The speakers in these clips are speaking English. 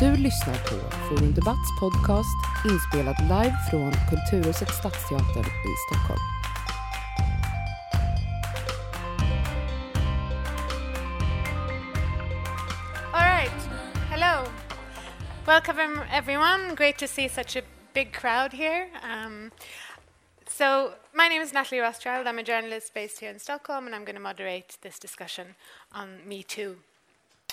Du lyssnar på Forum Debatts podcast inspelad live från Kulturhuset Stadsteatern i Stockholm. All right. Hello. Welcome, everyone. Great to see such a big crowd here. Um, so, my name is Natalie Rothschild. I'm a journalist based here in Stockholm, and I'm going to moderate this discussion on Me Too.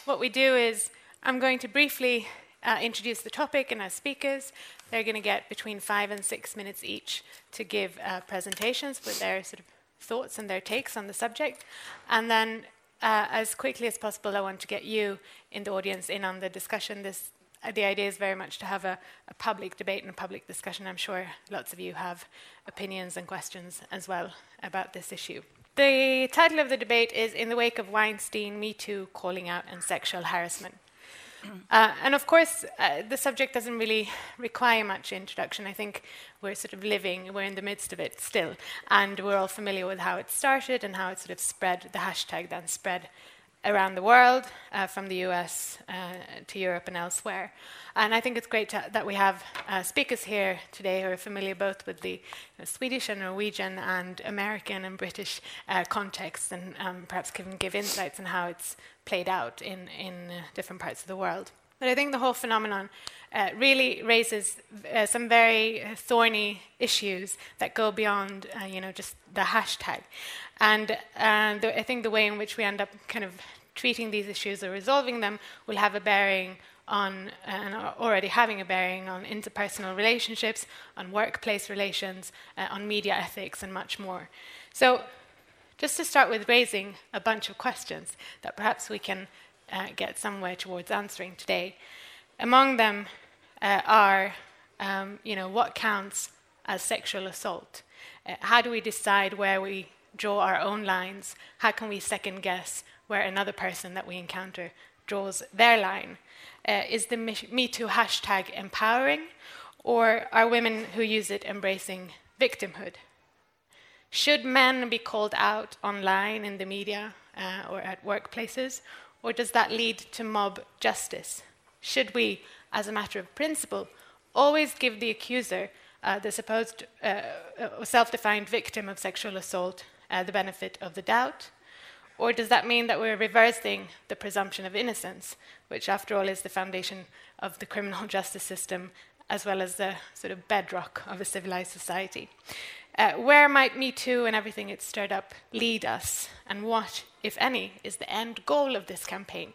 What we do is, I'm going to briefly uh, introduce the topic and our speakers. They're going to get between five and six minutes each to give uh, presentations with their sort of thoughts and their takes on the subject. And then uh, as quickly as possible, I want to get you in the audience in on the discussion. This, uh, the idea is very much to have a, a, public debate and a public discussion. I'm sure lots of you have opinions and questions as well about this issue. The title of the debate is In the Wake of Weinstein, Me Too, Calling Out and Sexual Harassment. Uh, and of course, uh, the subject doesn't really require much introduction. I think we're sort of living, we're in the midst of it still, and we're all familiar with how it started and how it sort of spread, the hashtag then spread around the world, uh, from the US uh, to Europe and elsewhere. And I think it's great to, that we have uh, speakers here today who are familiar both with the Swedish and Norwegian and American and British uh, contexts, and um, perhaps can give insights on how it's played out in, in uh, different parts of the world. But I think the whole phenomenon uh, really raises uh, some very thorny issues that go beyond, uh, you know, just the hashtag. And the, I think the way in which we end up kind of treating these issues or resolving them will have a bearing on, and are already having a bearing on interpersonal relationships, on workplace relations, uh, on media ethics, and much more. So, just to start with raising a bunch of questions that perhaps we can uh, get somewhere towards answering today. Among them uh, are, um, you know, what counts as sexual assault? Uh, how do we decide where we draw our own lines? How can we second guess where another person that we encounter draws their line? Uh, is the Me Too hashtag empowering, or are women who use it embracing victimhood? Should men be called out online in the media uh, or at workplaces, or does that lead to mob justice? Should we, as a matter of principle, always give the accuser, uh, the supposed uh, self defined victim of sexual assault, uh, the benefit of the doubt? Or does that mean that we're reversing the presumption of innocence, which, after all, is the foundation of the criminal justice system as well as the sort of bedrock of a civilized society? Uh, where might Me Too and everything it stirred up lead us? And what, if any, is the end goal of this campaign?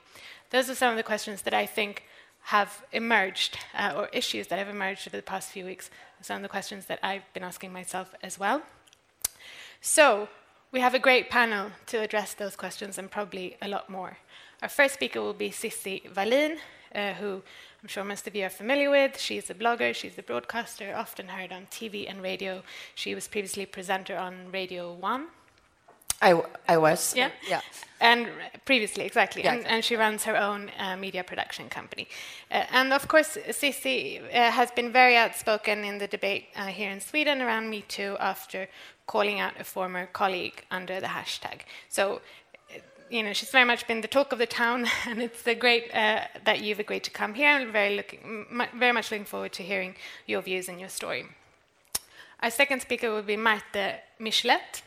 Those are some of the questions that I think have emerged, uh, or issues that have emerged over the past few weeks. Some of the questions that I've been asking myself as well. So, we have a great panel to address those questions and probably a lot more. Our first speaker will be Cissi Wallin, uh, who I'm sure most of you are familiar with. She's a blogger, she's a broadcaster, often heard on TV and radio. She was previously presenter on Radio 1. I, w- I was. Yeah? Yeah. And previously, exactly. Yeah, and, exactly. and, she runs her own uh, media production company. Uh, and of course, Cissi uh, has been very outspoken in the debate uh, here in Sweden around Me Too after calling out a former colleague under the hashtag. So you know, she's very much been the talk of the town, and it's great uh, that you've agreed to come here. I'm very, looking, very much looking forward to hearing your views and your story. Our second speaker will be Marte Michelet,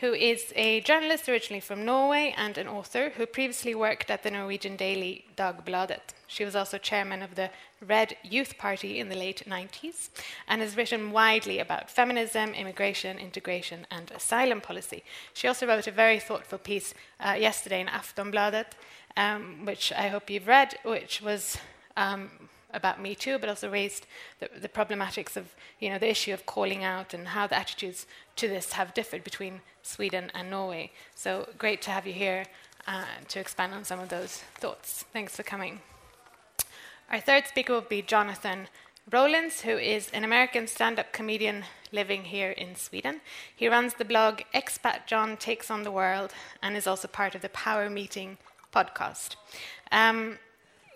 who is a journalist originally from Norway and an author who previously worked at the Norwegian daily Dagbladet. She was also chairman of the Red Youth Party in the late 90s and has written widely about feminism, immigration, integration, and asylum policy. She also wrote a very thoughtful piece uh, yesterday in Aftonbladet, um, which I hope you've read, which was um, about Me Too, but also raised the, the, problematics of you know the issue of calling out and how the attitudes to this have differed between Sweden and Norway. So great to have you here uh, to expand on some of those thoughts. Thanks for coming. Our third speaker will be Jonathan Rollins, who is an American stand up comedian living here in Sweden. He runs the blog Expat John Takes on the World and is also part of the Power Meeting podcast. Um,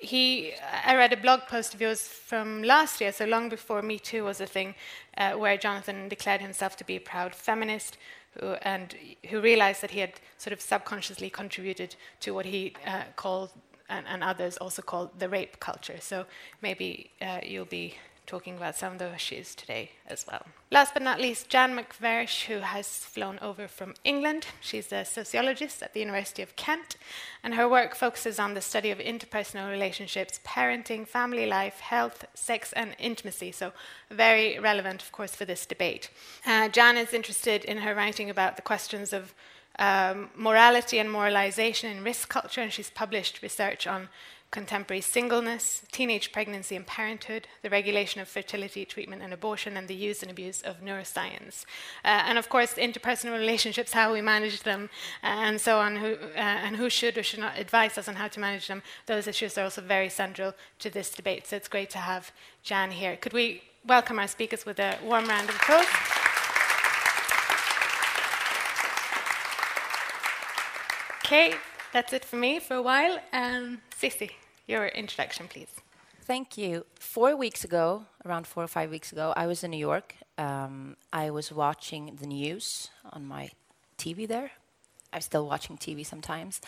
he, I read a blog post of yours from last year, so long before Me Too was a thing, uh, where Jonathan declared himself to be a proud feminist who, and who realized that he had sort of subconsciously contributed to what he uh, called and, and others also called the rape culture. So maybe uh, you'll be talking about some of those issues today as well. Last but not least, Jan Macvarish, who has flown over from England. She's a sociologist at the University of Kent, and her work focuses on the study of interpersonal relationships, parenting, family life, health, sex, and intimacy. So, very relevant, of course, for this debate. Uh, Jan is interested in her writing about the questions of um, morality and moralization in risk culture, and she's published research on contemporary singleness, teenage pregnancy and parenthood, the regulation of fertility treatment and abortion, and the use and abuse of neuroscience. Uh, and of course, interpersonal relationships, how we manage them, uh, and so on, who, uh, and who should or should not advise us on how to manage them. Those issues are also very central to this debate. So it's great to have Jan here. Could we welcome our speakers with a warm round of applause? Okay, that's it for me for a while. Um, Cissi, your introduction, please. Thank you. Four weeks ago, around four or five weeks ago, I was in New York. Um, I was watching the news on my TV there. I'm still watching TV sometimes.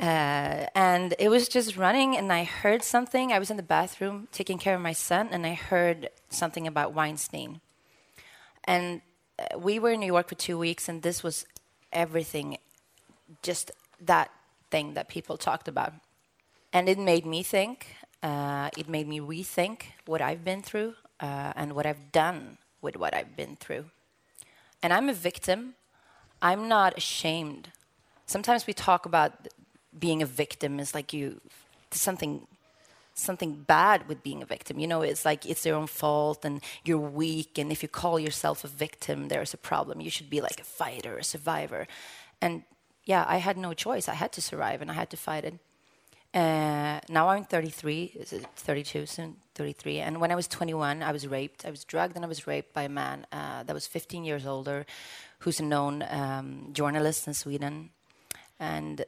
Uh, and it was just running, and I heard something. I was in the bathroom taking care of my son, and I heard something about Weinstein. And uh, we were in New York for two weeks, and this was everything just that thing that people talked about. And it made me think, uh, it made me rethink what I've been through uh, and what I've done with what I've been through. And I'm a victim. I'm not ashamed. Sometimes we talk about being a victim is like you something something bad with being a victim. You know, it's like it's their own fault and you're weak. And if you call yourself a victim, there's a problem. You should be like a fighter, a survivor. And yeah, I had no choice. I had to survive and I had to fight it. Uh, now I'm 33, 32 soon, 33. And when I was 21, I was raped. I was drugged and I was raped by a man uh, that was 15 years older, who's a known um, journalist in Sweden. And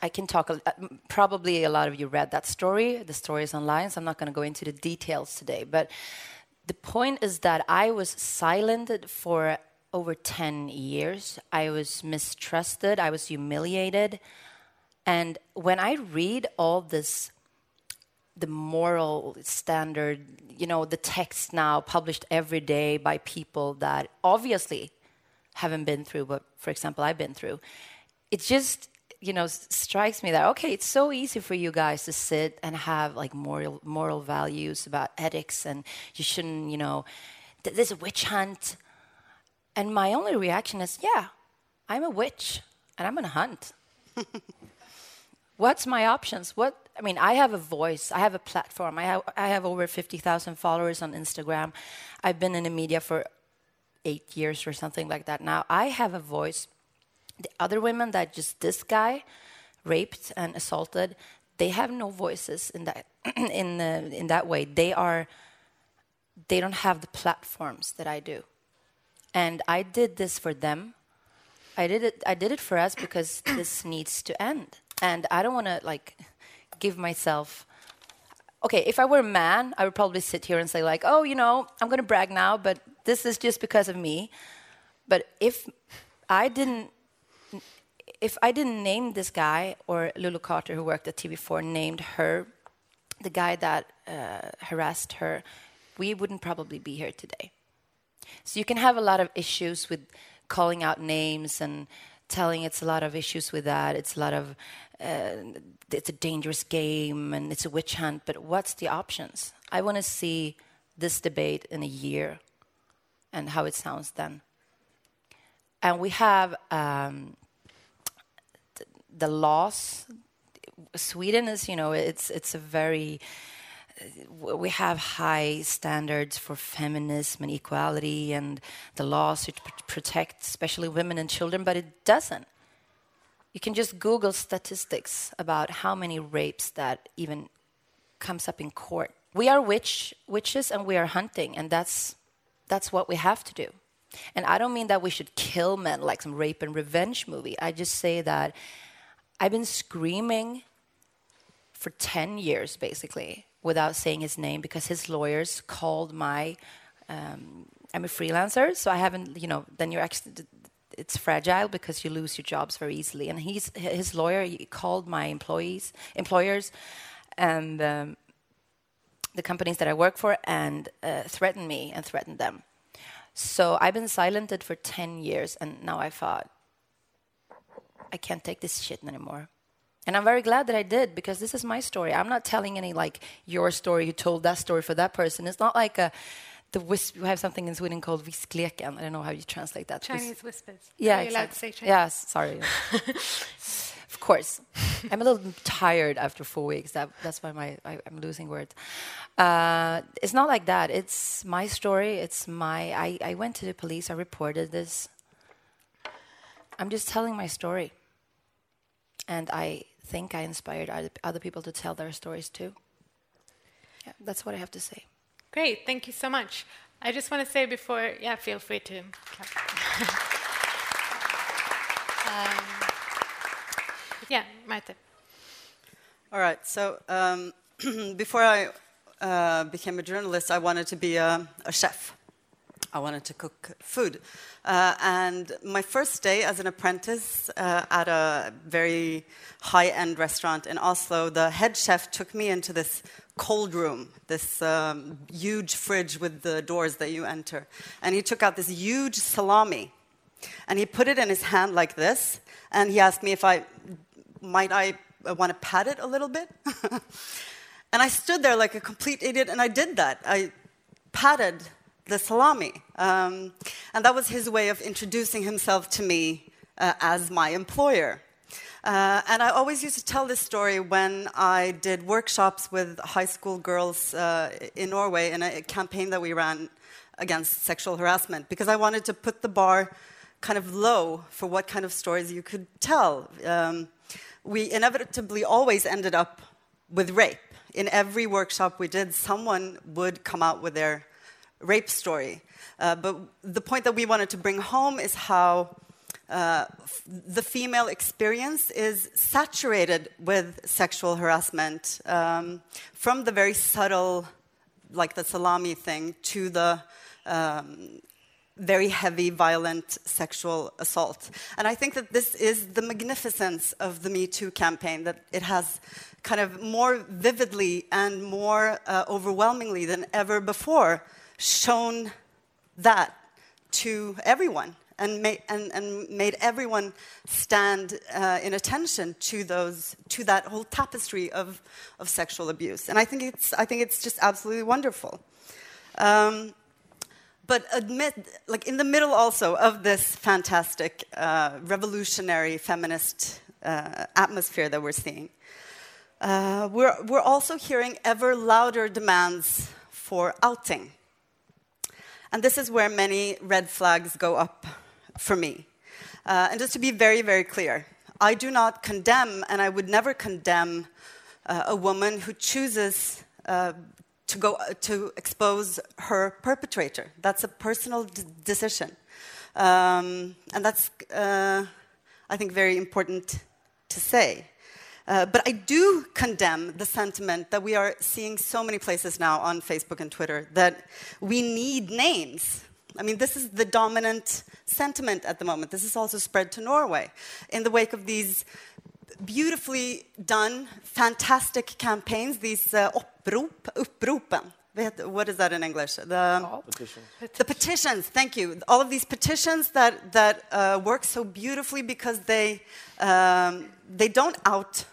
I can talk. A, uh, probably a lot of you read that story. The story is online, so I'm not going to go into the details today. But the point is that I was silenced for over 10 years. I was mistrusted, I was humiliated. And when I read all this, the moral standard, you know, the text now published every day by people that obviously haven't been through what, for example, I've been through, it just, you know, strikes me that, okay, it's so easy for you guys to sit and have like moral, moral values about ethics and you shouldn't, you know, there's a witch hunt and my only reaction is, yeah, I'm a witch and I'm going to hunt. What's my options? What I mean, I have a voice. I have a platform. I have I have over 50,000 followers on Instagram. I've been in the media for 8 years or something like that. Now, I have a voice. The other women that just this guy raped and assaulted, they have no voices in that in the, in that way. They are they don't have the platforms that I do. And I did this for them. I did it. I did it for us because this needs to end. And I don't want to like give myself. Okay, if I were a man, I would probably sit here and say like, "Oh, you know, I'm going to brag now, but this is just because of me." But if I didn't, if I didn't name this guy or Lulu Carter, who worked at TV4, named her, the guy that uh, harassed her, we wouldn't probably be here today. So you can have a lot of issues with calling out names and telling it's a lot of issues with that. It's a lot of uh, it's a dangerous game and it's a witch hunt. But what's the options? I want to see this debate in a year and how it sounds then. And we have um, the laws. Sweden is, you know, it's it's a very we have high standards for feminism and equality and the laws to protect especially women and children, but it doesn't. You can just Google statistics about how many rapes that even comes up in court. We are witch witches and we are hunting, and that's that's what we have to do. And I don't mean that we should kill men like some rape and revenge movie. I just say that I've been screaming for 10 years basically without saying his name because his lawyers called my. Um, I'm a freelancer, so I haven't, you know. Then you're actually, it's fragile because you lose your jobs very easily. And he's his lawyer called my employees, employers, and um, the companies that I work for, and uh, threatened me and threatened them. So I've been silenced for ten years, and now I thought I can't take this shit anymore. And I'm very glad that I did because this is my story. I'm not telling any like your story. You told that story for that person. It's not like a the whis- we have something in Sweden called viskleken. I don't know how you translate that. Chinese whispers. Yeah, Are you allowed to exactly. say Chinese? Yes, sorry. of course, I'm a little tired after four weeks. That, that's why my I, I'm losing words. Uh, it's not like that. It's my story. It's my. I, I went to the police. I reported this. I'm just telling my story, and I think I inspired other, other people to tell their stories too. Yeah, that's what I have to say. Great, thank you so much. I just want to say before, yeah, feel free to clap. um, yeah, Marte. All right. So um, before I uh, became a journalist, I wanted to be a, a chef. I wanted to cook food. Uh, and my first day as an apprentice uh, at a very high end restaurant in Oslo, the head chef took me into this cold room, this um, huge fridge with the doors that you enter. And he took out this huge salami and he put it in his hand like this. And he asked me if I might I want to pat it a little bit. and I stood there like a complete idiot, and I did that. I patted the salami. Um, and that was his way of introducing himself to me uh, as my employer. Uh, and I always used to tell this story when I did workshops with high school girls uh, in Norway in a campaign that we ran against sexual harassment, because I wanted to put the bar kind of low for what kind of stories you could tell. Um, we inevitably always ended up with rape. In every workshop we did, someone would come out with their rape story. Uh, but the point that we wanted to bring home is how uh, the female experience is saturated with sexual harassment um, from the very subtle, like the salami thing, to the um, very heavy, violent sexual assault. And I think that this is the magnificence of the Me Too campaign, that it has kind of more vividly and more uh, overwhelmingly than ever before shown that to everyone and, ma- and, and made everyone stand uh, in attention to, those, to that whole tapestry of, of sexual abuse. And I think it's, I think it's just absolutely wonderful. Um, but admit, like in the middle also of this fantastic, uh, revolutionary feminist uh, atmosphere that we're seeing, uh, we're, we're also hearing ever louder demands for outing. And this is where many red flags go up for me. Uh, and just to be very, very clear, I do not condemn, and I would never condemn uh, a woman who chooses uh, to go to expose her perpetrator. That's a personal decision, um, and that's uh, I think very important to say. Uh, but I do condemn the sentiment that we are seeing so many places now on Facebook and Twitter that we need names. I mean, this is the dominant sentiment at the moment. This is also spread to Norway in the wake of these beautifully done, fantastic campaigns, these uh, upprop, uppropen. What is that in English? The, Petition. the petitions, thank you. All of these petitions that, that uh, work so beautifully because they, um, they don't out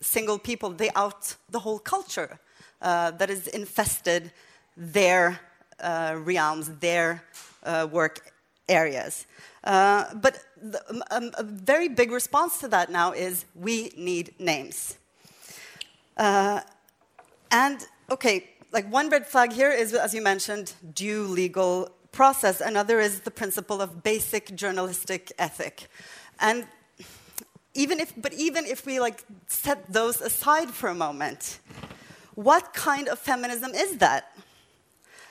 single people, they out the whole culture uh, that is infested their uh, realms, their uh, work areas. Uh, but the, um, a very big response to that now is we need names. Uh, and okay, like one red flag here is, as you mentioned, due legal process. Another is the principle of basic journalistic ethic. And even if, but even if we like set those aside for a moment, what kind of feminism is that?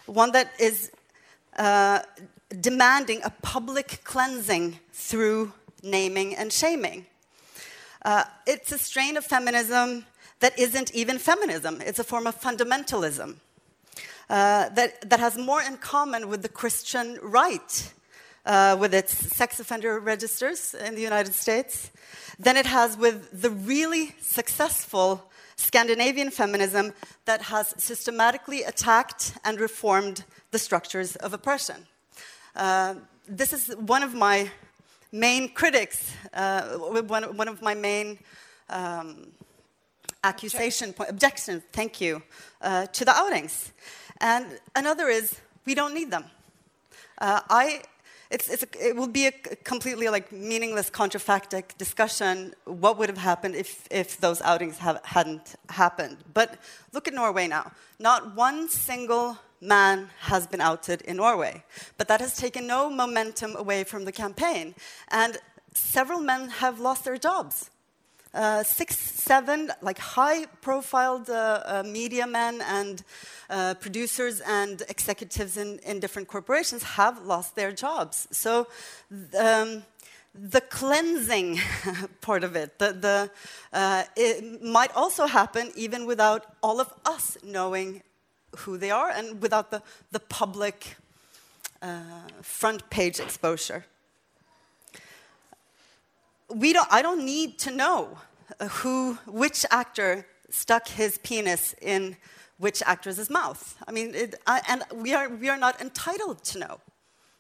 One that is uh, demanding a public cleansing through naming and shaming. Uh, it's a strain of feminism that isn't even feminism, it's a form of fundamentalism uh, that, that has more in common with the Christian right. Uh, with its sex offender registers in the United States than it has with the really successful Scandinavian feminism that has systematically attacked and reformed the structures of oppression. Uh, this is one of my main critics, uh, one, one, of my main um, accusation point, objections, thank you, uh, to the outings. And another is we don't need them. Uh, I, it's, it's a, it will be a completely like meaningless contrafactic discussion. What would have happened if, if those outings have, hadn't happened? But look at Norway now. Not one single man has been outed in Norway, but that has taken no momentum away from the campaign. And several men have lost their jobs. Uh, six, seven, like high-profiled uh, uh, media men and uh, producers and executives in, in, different corporations have lost their jobs. So um, the cleansing part of it, the, the uh, it might also happen even without all of us knowing who they are and without the, the public uh, front page exposure we don't, I don't need to know who, which actor stuck his penis in which actress's mouth. I mean, it, I, and we are, we are not entitled to know.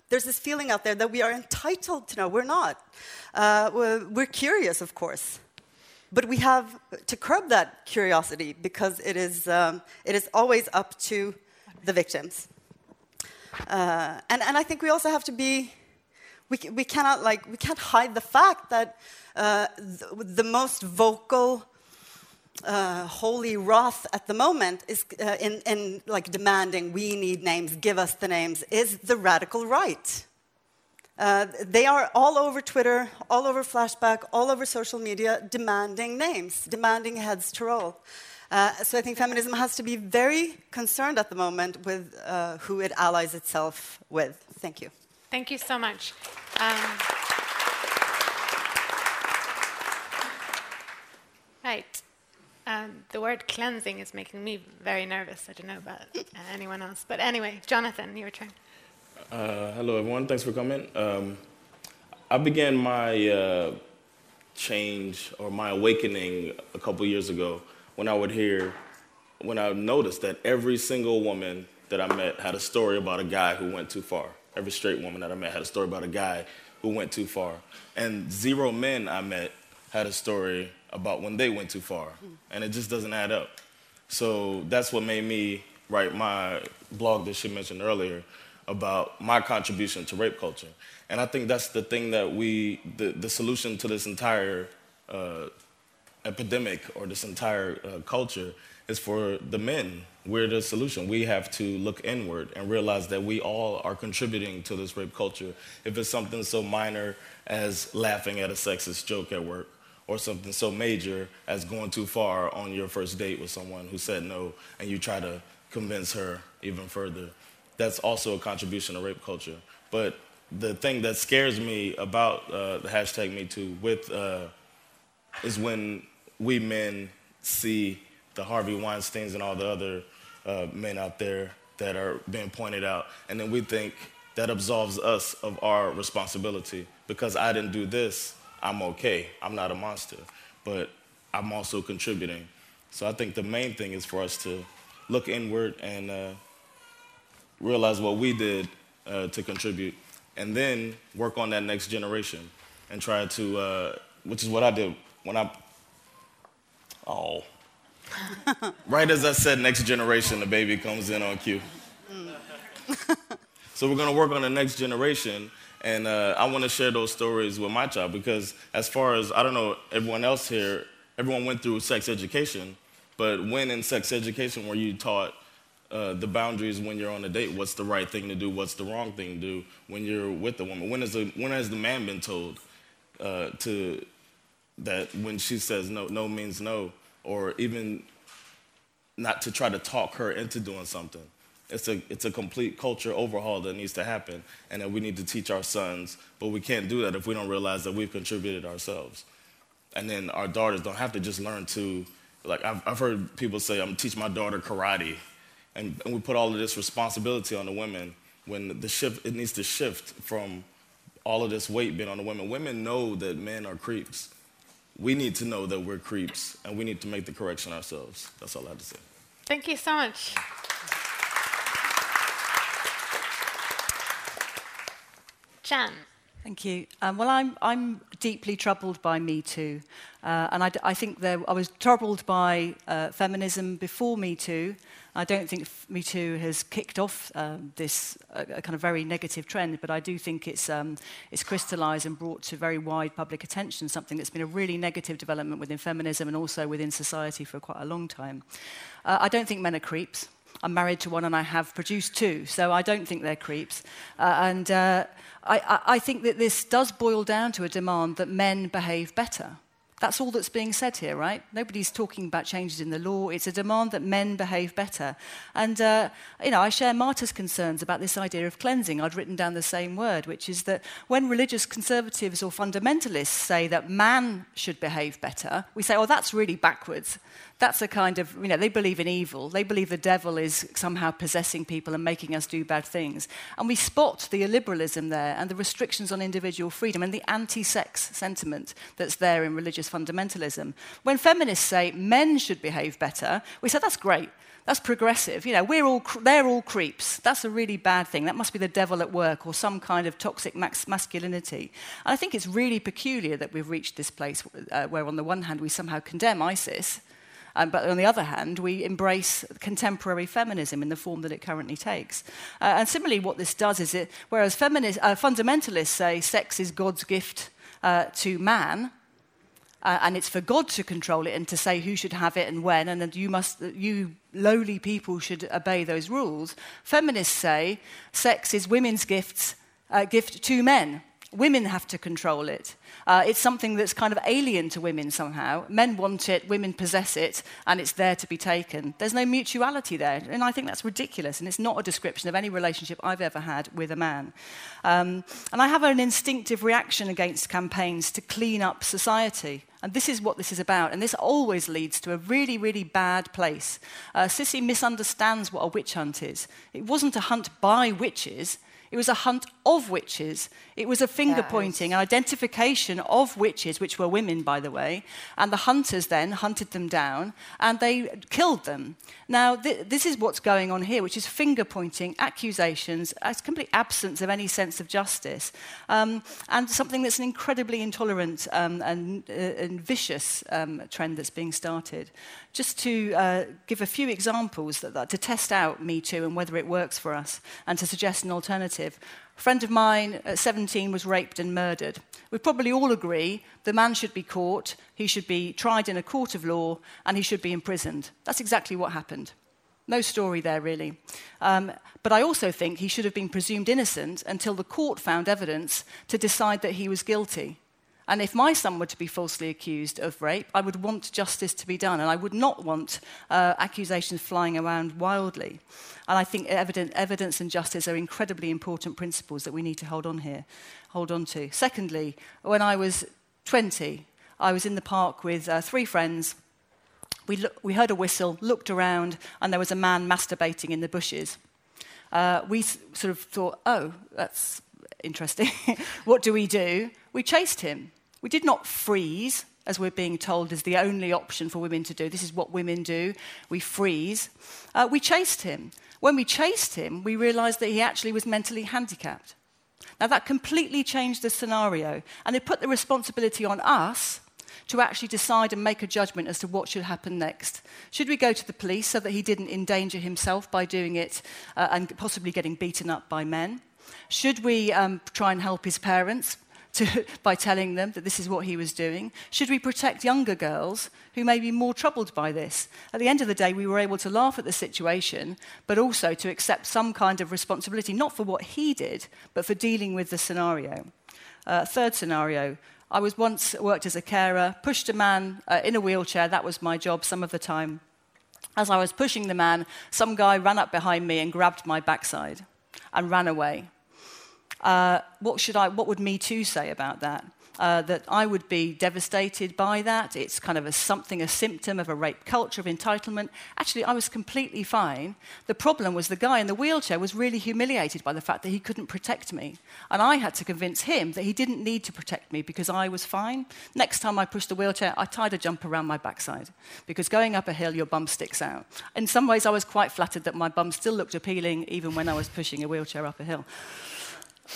There's this feeling out there that we are entitled to know. We're not. Uh, we're, we're curious, of course. But we have to curb that curiosity because it is, um, it is always up to the victims. Uh, and, and I think we also have to be we, we cannot like we can't hide the fact that uh, the, the, most vocal uh, holy wrath at the moment is uh, in, in like demanding we need names give us the names is the radical right uh, they are all over Twitter, all over Flashback, all over social media, demanding names, demanding heads to roll. Uh, so I think feminism has to be very concerned at the moment with uh, who it allies itself with. Thank you. Thank you so much. Um, right. Um, the word cleansing is making me very nervous. I don't know about anyone else. But anyway, Jonathan, your turn. Uh, hello, everyone. Thanks for coming. Um, I began my uh, change or my awakening a couple years ago when I would hear, when I noticed that every single woman that I met had a story about a guy who went too far. Every straight woman that I met had a story about a guy who went too far. And zero men I met had a story about when they went too far. And it just doesn't add up. So that's what made me write my blog that she mentioned earlier about my contribution to rape culture. And I think that's the thing that we, the, the solution to this entire uh, epidemic or this entire uh, culture is for the men we're the solution. We have to look inward and realize that we all are contributing to this rape culture. If it's something so minor as laughing at a sexist joke at work, or something so major as going too far on your first date with someone who said no and you try to convince her even further, that's also a contribution to rape culture. But the thing that scares me about uh, the hashtag MeToo with uh, is when we men see the Harvey Weinsteins and all the other uh, men out there that are being pointed out. And then we think that absolves us of our responsibility. Because I didn't do this, I'm okay. I'm not a monster. But I'm also contributing. So I think the main thing is for us to look inward and uh, realize what we did uh, to contribute, and then work on that next generation and try to, uh, which is what I did when I, oh, right as I said, next generation, the baby comes in on cue. so we're going to work on the next generation. And uh, I want to share those stories with my child because, as far as I don't know, everyone else here, everyone went through sex education. But when in sex education were you taught uh, the boundaries when you're on a date? What's the right thing to do? What's the wrong thing to do when you're with a woman? When, is the, when has the man been told uh, to that when she says no, no means no? Or even not to try to talk her into doing something. It's a, it's a complete culture overhaul that needs to happen and that we need to teach our sons, but we can't do that if we don't realize that we've contributed ourselves. And then our daughters don't have to just learn to, like, I've, I've heard people say, I'm gonna teach my daughter karate. And, and we put all of this responsibility on the women when the shift, it needs to shift from all of this weight being on the women. Women know that men are creeps. We need to know that we're creeps, and we need to make the correction ourselves. That's all I have to say. Thank you so much. Jan. Thank you. Um, well, I'm, I'm deeply troubled by Me Too. Uh, and I, I think there, I was troubled by uh, feminism before Me Too. I don't think Me Too has kicked off um, this uh, kind of very negative trend, but I do think it's, um, it's crystallized and brought to very wide public attention, something that's been a really negative development within feminism and also within society for quite a long time. Uh, I don't think men are creeps. I'm married to one and I have produced two, so I don't think they're creeps. Uh, and uh, I, I think that this does boil down to a demand that men behave better. That's all that's being said here, right? Nobody's talking about changes in the law. It's a demand that men behave better. And, uh, you know, I share Marta's concerns about this idea of cleansing. I'd written down the same word, which is that when religious conservatives or fundamentalists say that man should behave better, we say, oh, that's really backwards. That's a kind of, you know, they believe in evil. They believe the devil is somehow possessing people and making us do bad things. And we spot the illiberalism there and the restrictions on individual freedom and the anti sex sentiment that's there in religious fundamentalism. When feminists say men should behave better, we say that's great. That's progressive. You know, we're all, they're all creeps. That's a really bad thing. That must be the devil at work or some kind of toxic masculinity. And I think it's really peculiar that we've reached this place uh, where, on the one hand, we somehow condemn ISIS um, but on the other hand, we embrace contemporary feminism in the form that it currently takes. Uh, and similarly, what this does is it, whereas feminist, uh, fundamentalists say sex is God's gift uh, to man, uh, and it's for God to control it and to say who should have it and when, and that you must, you lowly people should obey those rules. Feminists say sex is women's gifts, uh, gift to men. Women have to control it. Uh, it's something that's kind of alien to women somehow. Men want it, women possess it, and it's there to be taken. There's no mutuality there, and I think that's ridiculous, and it's not a description of any relationship I've ever had with a man. Um, and I have an instinctive reaction against campaigns to clean up society. And this is what this is about. And this always leads to a really, really bad place. Uh, Cissi misunderstands what a witch hunt is. It wasn't a hunt by witches, It was a hunt of witches. It was a finger pointing, an identification of witches, which were women, by the way. And the hunters then hunted them down and they killed them. Now, th- this is what's going on here, which is finger pointing, accusations, a complete absence of any sense of justice, um, and something that's an incredibly intolerant um, and, uh, and vicious um, trend that's being started. Just to uh, give a few examples that, that, to test out Me Too and whether it works for us, and to suggest an alternative. A friend of mine at 17 was raped and murdered. We probably all agree the man should be caught, he should be tried in a court of law, and he should be imprisoned. That's exactly what happened. No story there, really. Um, but I also think he should have been presumed innocent until the court found evidence to decide that he was guilty. And if my son were to be falsely accused of rape, I would want justice to be done, and I would not want uh, accusations flying around wildly. And I think evidence, and justice are incredibly important principles that we need to hold on here, hold on to. Secondly, when I was 20, I was in the park with uh, three friends. We, lo- we heard a whistle, looked around, and there was a man masturbating in the bushes. Uh, we s- sort of thought, oh, that's interesting. what do we do? We chased him. We did not freeze, as we're being told is the only option for women to do. This is what women do. We freeze. Uh, we chased him. When we chased him, we realized that he actually was mentally handicapped. Now, that completely changed the scenario, and it put the responsibility on us to actually decide and make a judgment as to what should happen next. Should we go to the police so that he didn't endanger himself by doing it uh, and possibly getting beaten up by men? Should we um, try and help his parents to, by telling them that this is what he was doing? Should we protect younger girls who may be more troubled by this? At the end of the day, we were able to laugh at the situation, but also to accept some kind of responsibility, not for what he did, but for dealing with the scenario. Uh, third scenario. I was once worked as a carer, pushed a man uh, in a wheelchair. That was my job some of the time. As I was pushing the man, some guy ran up behind me and grabbed my backside and ran away. Uh, what, should I, what would Me Too say about that? uh, that I would be devastated by that. It's kind of a something, a symptom of a rape culture of entitlement. Actually, I was completely fine. The problem was the guy in the wheelchair was really humiliated by the fact that he couldn't protect me. And I had to convince him that he didn't need to protect me because I was fine. Next time I pushed the wheelchair, I tied a jumper around my backside because going up a hill, your bum sticks out. In some ways, I was quite flattered that my bum still looked appealing even when I was pushing a wheelchair up a hill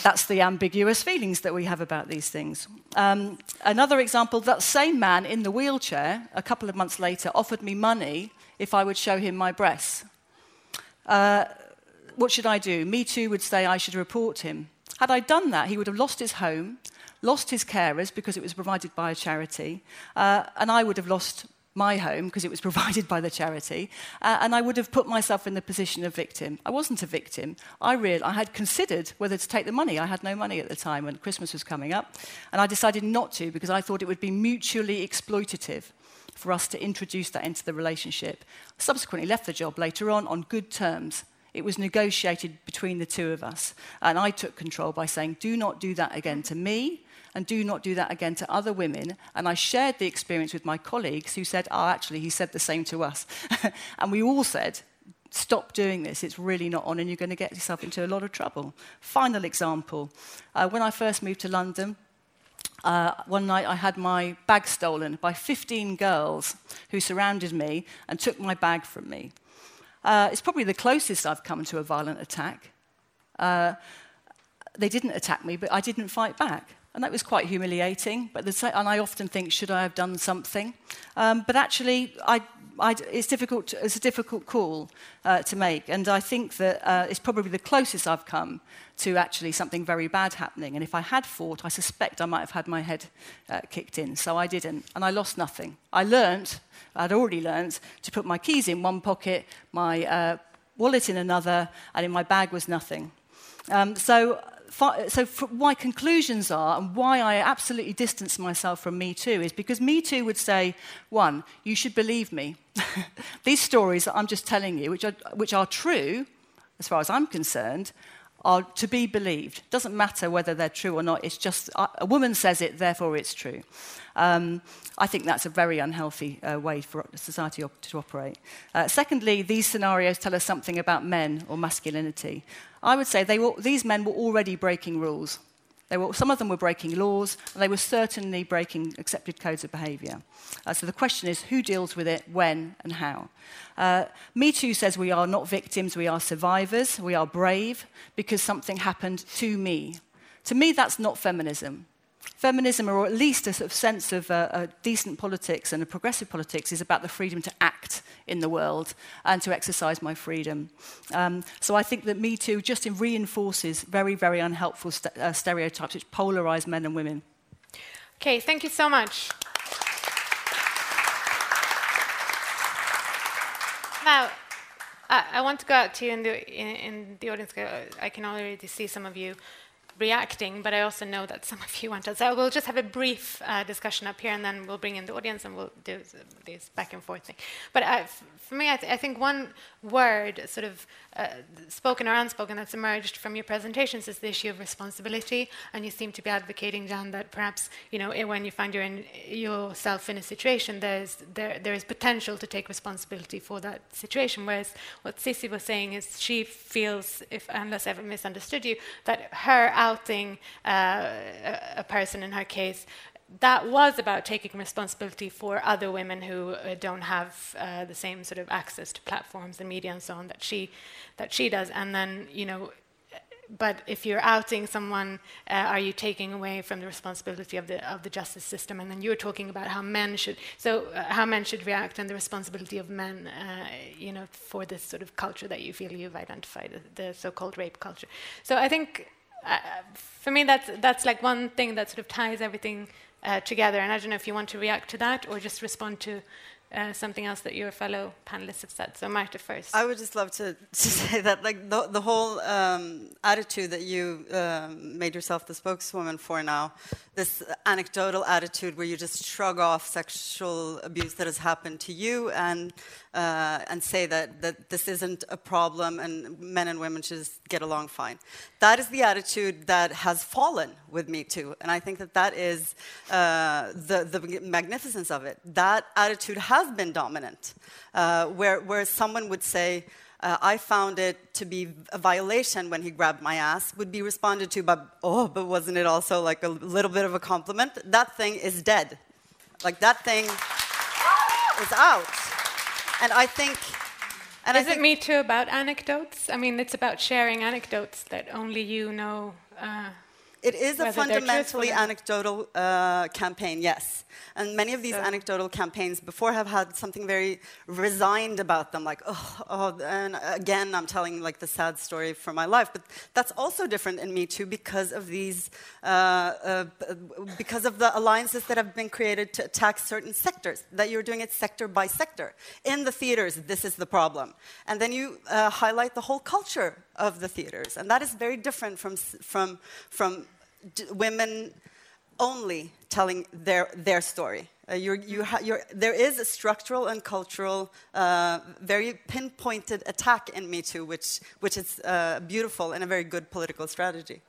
that's the ambiguous feelings that we have about these things. Um, another example that same man in the wheelchair, a couple of months later, offered me money if I would show him my breasts. Uh, what should I do? Me Too would say I should report him. Had I done that, he would have lost his home, lost his carers because it was provided by a charity, uh, and I would have lost my home because it was provided by the charity uh, and I would have put myself in the position of victim. I wasn't a victim. I real I had considered whether to take the money. I had no money at the time when Christmas was coming up and I decided not to because I thought it would be mutually exploitative for us to introduce that into the relationship. I subsequently left the job later on on good terms. It was negotiated between the two of us and I took control by saying do not do that again to me and do not do that again to other women. And I shared the experience with my colleagues who said, oh, actually, he said the same to us. and we all said, stop doing this. It's really not on, and you're going to get yourself into a lot of trouble. Final example uh, when I first moved to London, uh, one night I had my bag stolen by 15 girls who surrounded me and took my bag from me. Uh, it's probably the closest I've come to a violent attack. Uh, they didn't attack me, but I didn't fight back. And that was quite humiliating. But the, and I often think, should I have done something? Um, but actually, I, I, it's, difficult it's a difficult call uh, to make. And I think that uh, it's probably the closest I've come to actually something very bad happening. And if I had fought, I suspect I might have had my head uh, kicked in. So I didn't. And I lost nothing. I learnt, I'd already learnt, to put my keys in one pocket, my uh, wallet in another, and in my bag was nothing. Um, so so my conclusions are, and why I absolutely distance myself from Me Too, is because Me Too would say, one, you should believe me. These stories that I'm just telling you, which are, which are true, as far as I'm concerned, are to be believed. Doesn't matter whether they're true or not, it's just a woman says it, therefore it's true. Um, I think that's a very unhealthy uh, way for society op- to operate. Uh, secondly, these scenarios tell us something about men or masculinity. I would say were, these men were already breaking rules. Were, some of them were breaking laws, and they were certainly breaking accepted codes of behaviour. Uh, so the question is who deals with it, when, and how? Uh, Me Too says we are not victims, we are survivors, we are brave because something happened to me. To me, that's not feminism feminism, or at least a sort of sense of uh, a decent politics and a progressive politics, is about the freedom to act in the world and to exercise my freedom. Um, so I think that Me Too just reinforces very, very unhelpful st- uh, stereotypes which polarize men and women. Okay, thank you so much. Now, I, I want to go out to you in the, in, in the audience. I can already see some of you reacting, but I also know that some of you want to. So we'll just have a brief uh, discussion up here, and then we'll bring in the audience, and we'll do this back and forth thing. But uh, for me, I, th- I, think one word, sort of uh, spoken or unspoken, that's emerged from your presentations is the issue of responsibility. And you seem to be advocating, John, that perhaps you know when you find in, yourself in a situation, there's there there is potential to take responsibility for that situation. Whereas what Cissi was saying is she feels, if unless I ever misunderstood you, that her outing uh, a person in her case that was about taking responsibility for other women who uh, don't have uh, the same sort of access to platforms and media and so on that she that she does. And then you know but if you're outing someone uh, are you taking away from the responsibility of the of the justice system? And then you're talking about how men should so uh, how men should react and the responsibility of men uh, you know for this sort of culture that you feel you've identified the, the so-called rape culture. So i think for me that's that's like one thing that sort of ties everything uh, together. And I don't know if you want to react to that or just respond to uh, something else that your fellow panelists have said. So, Marta first. I would just love to, to say that, like the, the whole um, attitude that you um, made yourself the spokeswoman for now, this anecdotal attitude where you just shrug off sexual abuse that has happened to you and uh, and say that that this isn't a problem and men and women should get along fine. That is the attitude that has fallen with Me Too, and I think that that is uh, the the magnificence of it. That attitude has been dominant, uh, where where someone would say uh, I found it to be a violation when he grabbed my ass, would be responded to by, oh, but wasn't it also like a little bit of a compliment? That thing is dead. Like that thing is out. And I think. And is I think, it Me Too about anecdotes? I mean, it's about sharing anecdotes that only you know. Uh, it is a fundamentally anecdotal uh, campaign, yes. And many of these So- anecdotal campaigns before have had something very resigned about them, like, oh, oh, and again, I'm telling like the sad story from my life. But that's also different in Me Too because of these, uh, uh, because of the alliances that have been created to attack certain sectors. That you're doing it sector by sector. In the theaters, this is the problem, and then you uh, highlight the whole culture of the theaters, and that is very different from from from women only telling their, their story. Uh, you're, you you're, there is a structural and cultural, uh, very pinpointed attack in Me Too, which, which is uh, beautiful and a very good political strategy.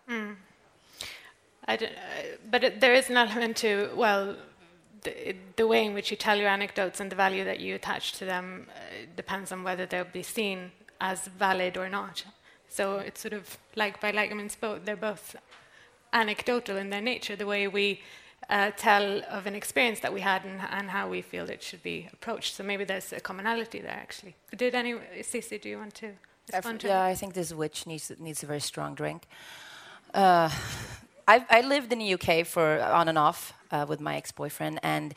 Don't, uh, but it, there is an element to, well, the, the way in which you tell your anecdotes and the value that you attach to them uh, depends on whether they'll be seen as valid or not. So it's sort of like by like, I mean, it's both, they're both anecdotal in their nature, the way we uh, tell of an experience that we had and, and how we feel it should be approached. So maybe there's a commonality there, actually. Did any, Cissi, do you want to respond to yeah, that? I think this witch needs needs a very strong drink. Uh, I, I lived in the UK for on and off uh, with my ex-boyfriend, and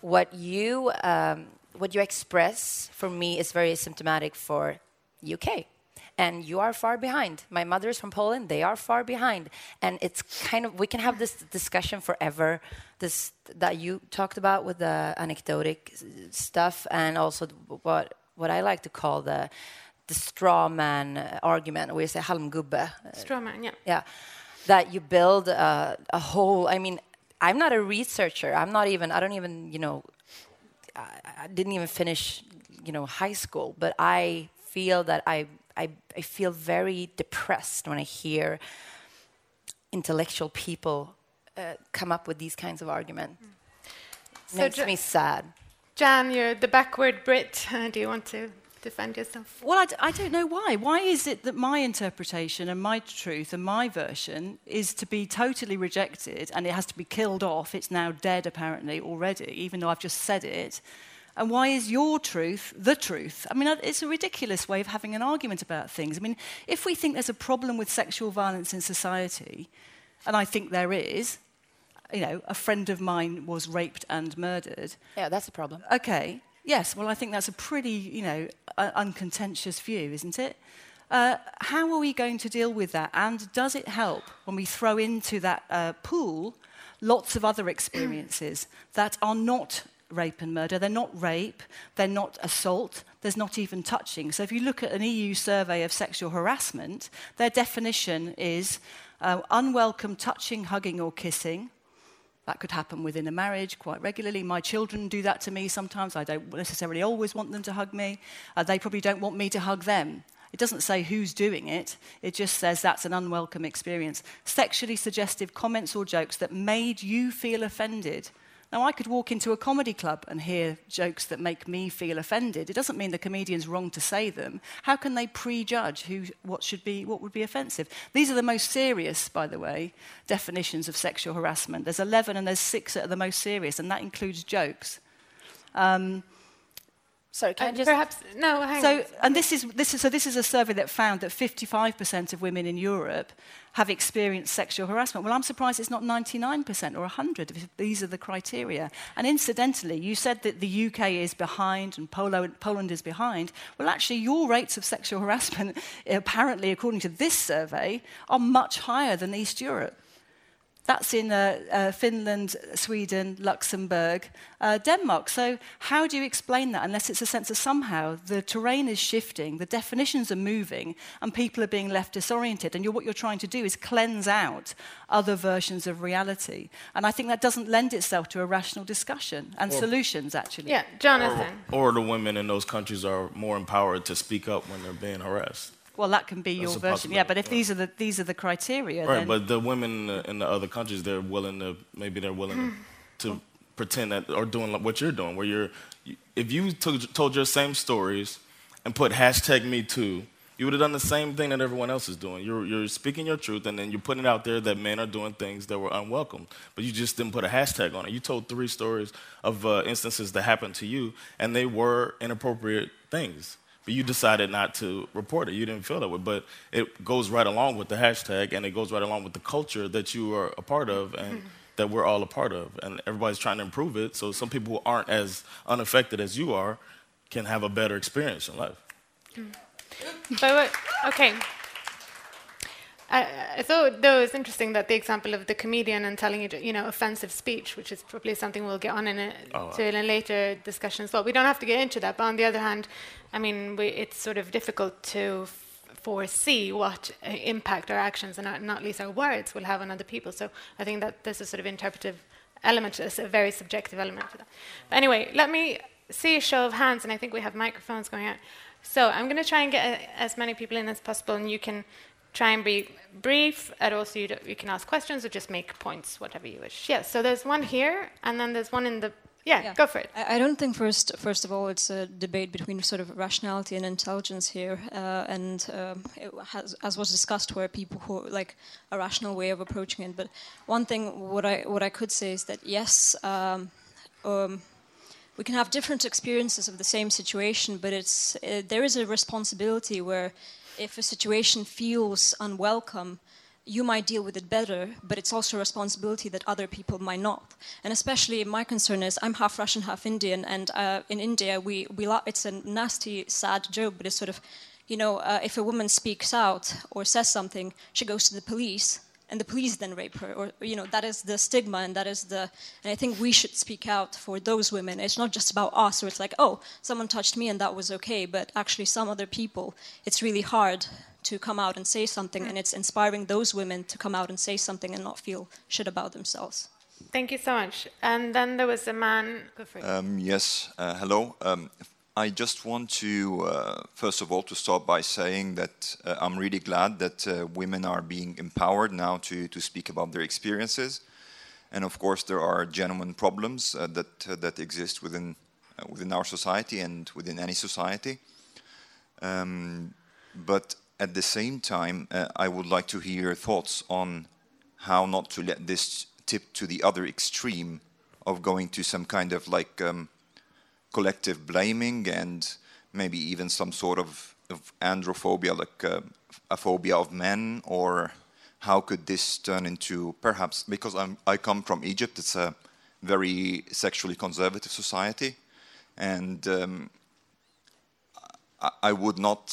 what you um, what you express for me is very symptomatic for UK. And you are far behind. My mother is from Poland. They are far behind, and it's kind of we can have this discussion forever. This that you talked about with the anecdotic stuff, and also what what I like to call the the straw man argument, you say halmgubbe. Straw man, yeah. Yeah, that you build a, a whole. I mean, I'm not a researcher. I'm not even. I don't even. You know, I, I didn't even finish. You know, high school. But I feel that I I, I feel very depressed when I hear intellectual people uh, come up with these kinds of arguments. So Makes ju- me sad. Jan, you're the backward Brit. Uh, do you want to defend yourself? Well, I, d- I don't know why. Why is it that my interpretation and my truth and my version is to be totally rejected and it has to be killed off? It's now dead, apparently, already, even though I've just said it. And why is your truth the truth? I mean, it's a ridiculous way of having an argument about things. I mean, if we think there's a problem with sexual violence in society, and I think there is, you know, a friend of mine was raped and murdered. Yeah, that's a problem. Okay. Yes. Well, I think that's a pretty, you know, uh, uncontentious view, isn't it? Uh, how are we going to deal with that? And does it help when we throw into that uh, pool lots of other experiences that are not rape and murder? They're not rape, they're not assault, there's not even touching. So if you look at an EU survey of sexual harassment, their definition is uh, unwelcome touching, hugging, or kissing. That could happen within a marriage quite regularly. My children do that to me sometimes. I don't necessarily always want them to hug me. Uh, they probably don't want me to hug them. It doesn't say who's doing it, it just says that's an unwelcome experience. Sexually suggestive comments or jokes that made you feel offended. Now, I could walk into a comedy club and hear jokes that make me feel offended. It doesn't mean the comedian's wrong to say them. How can they prejudge who, what, should be, what would be offensive? These are the most serious, by the way, definitions of sexual harassment. There's 11 and there's six that are the most serious, and that includes jokes. Um, Sorry, can I just perhaps no. Hang so, on. and this is, this is, so this is a survey that found that 55% of women in Europe have experienced sexual harassment. Well, I'm surprised it's not 99% or 100 if these are the criteria. And incidentally, you said that the UK is behind and Polo, Poland is behind. Well, actually, your rates of sexual harassment, apparently, according to this survey, are much higher than East Europe. That's in uh, uh, Finland, Sweden, Luxembourg, uh, Denmark. So, how do you explain that unless it's a sense of somehow the terrain is shifting, the definitions are moving, and people are being left disoriented? And you're, what you're trying to do is cleanse out other versions of reality. And I think that doesn't lend itself to a rational discussion and or, solutions, actually. Yeah, Jonathan. Or, or the women in those countries are more empowered to speak up when they're being harassed. Well, that can be That's your version, yeah. But if these are the these are the criteria, right? But the women in the, other countries, they're willing to maybe they're willing to pretend that or doing what you're doing, where you're if you took, told your same stories and put hashtag Me Too, you would have done the same thing that everyone else is doing. You're you're speaking your truth, and then you're putting it out there that men are doing things that were unwelcome, but you just didn't put a hashtag on it. You told three stories of uh, instances that happened to you, and they were inappropriate things but you decided not to report it. You didn't feel that way. But it goes right along with the hashtag and it goes right along with the culture that you are a part of and mm-hmm. that we're all a part of. And everybody's trying to improve it. So some people who aren't as unaffected as you are can have a better experience in life. Mm. But, okay. I, I, thought, though, it was interesting that the example of the comedian and telling you, you know, offensive speech, which is probably something we'll get on in a, oh, to in a later discussion as well. We don't have to get into that, but on the other hand, I mean, we, it's sort of difficult to f- foresee what uh, impact our actions and our, not least our words will have on other people. So I think that there's a sort of interpretive element, a very subjective element to that. But anyway, let me see a show of hands, and I think we have microphones going out. So I'm going to try and get a, uh, as many people in as possible, and you can try and be brief, and also you, you, can ask questions or just make points, whatever you wish. Yes, yeah, so there's one here, and then there's one in the. Yeah, yeah. go for it. I, I, don't think first, first of all, it's a debate between sort of rationality and intelligence here, uh, and um, has, as was discussed, where people who like a rational way of approaching it. But one thing, what I what I could say is that yes. Um, um, we can have different experiences of the same situation, but it's uh, there is a responsibility where if a situation feels unwelcome, you might deal with it better, but it's also a responsibility that other people might not. And especially my concern is I'm half Russian, half Indian, and uh, in India we, we it's a nasty, sad joke, but it's sort of, you know, uh, if a woman speaks out or says something, she goes to the police, and the police then rape her or you know that is the stigma and that is the and i think we should speak out for those women. It's not just about us or it's like oh someone touched me and that was okay but actually some other people it's really hard to come out and say something and it's inspiring those women to come out and say something and not feel shit about themselves. Thank you so much. And then there was a man. Um, yes uh, hello. Um, I just want to, uh, first of all, to start by saying that uh, I'm really glad that uh, women are being empowered now to, to speak about their experiences. And of course, there are genuine problems uh, that, uh, that exist within, uh, within our society and within any society. Um, but at the same time, I would like to hear thoughts on how not to let this tip to the other extreme of going to some kind of like um, collective blaming and maybe even some sort of, of androphobia, like uh, a phobia of men, or how could this turn into perhaps because I'm, I come from Egypt, it's a very sexually conservative society, and um, I, I, would not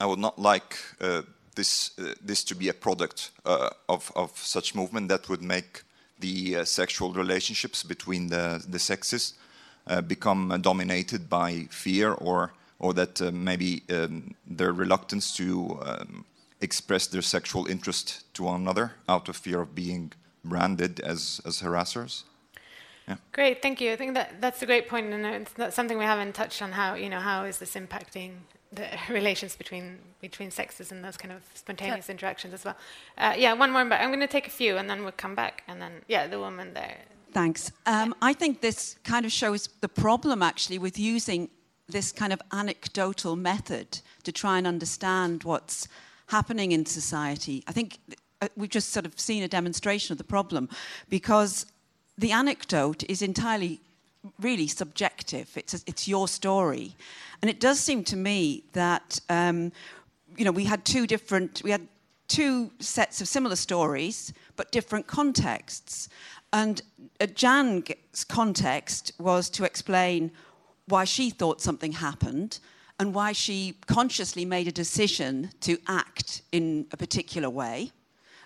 I would not like uh, this uh, this to be a product uh, of of such movement that would make the uh, sexual relationships between the the sexes become uh, dominated by fear or or that uh, maybe um, their reluctance to um, express their sexual interest to one another out of fear of being branded as as harassers. Yeah. Great, thank you. I think that that's a great point, and it's something we haven't touched on. How you know how is this impacting the relations between between sexes and those kind of spontaneous yeah. interactions as well? Uh, yeah, one more, but I'm going to take a few, and then we'll come back, and then yeah, the woman there. Thanks. Um, I think this kind of shows the problem actually with using this kind of anecdotal method to try and understand what's happening in society. I think uh, we've just sort of seen a demonstration of the problem because the anecdote is entirely really subjective. It's, a, it's your story. And it does seem to me that, um, you know, we had two different, we had two sets of similar stories, but different contexts. And uh, Jan's context was to explain why she thought something happened and why she consciously made a decision to act in a particular way.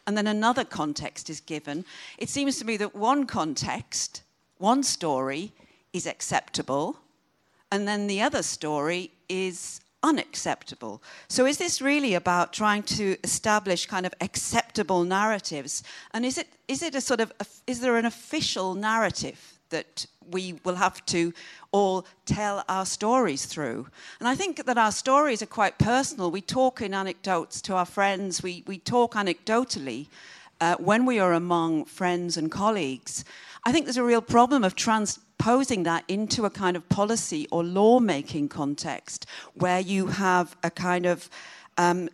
and then another context is given, it seems to me that one context, one story, is acceptable, and then the other story is unacceptable. So, is this really about trying to establish kind of acceptable narratives? And is it, is it a sort of, is there an official narrative that we will have to all tell our stories through? And I think that our stories are quite personal. We talk in anecdotes to our friends, we, we talk anecdotally. Uh, when we are among friends and colleagues, I think there's a real problem of trans posing that into a kind of policy or lawmaking context where you have a kind of um,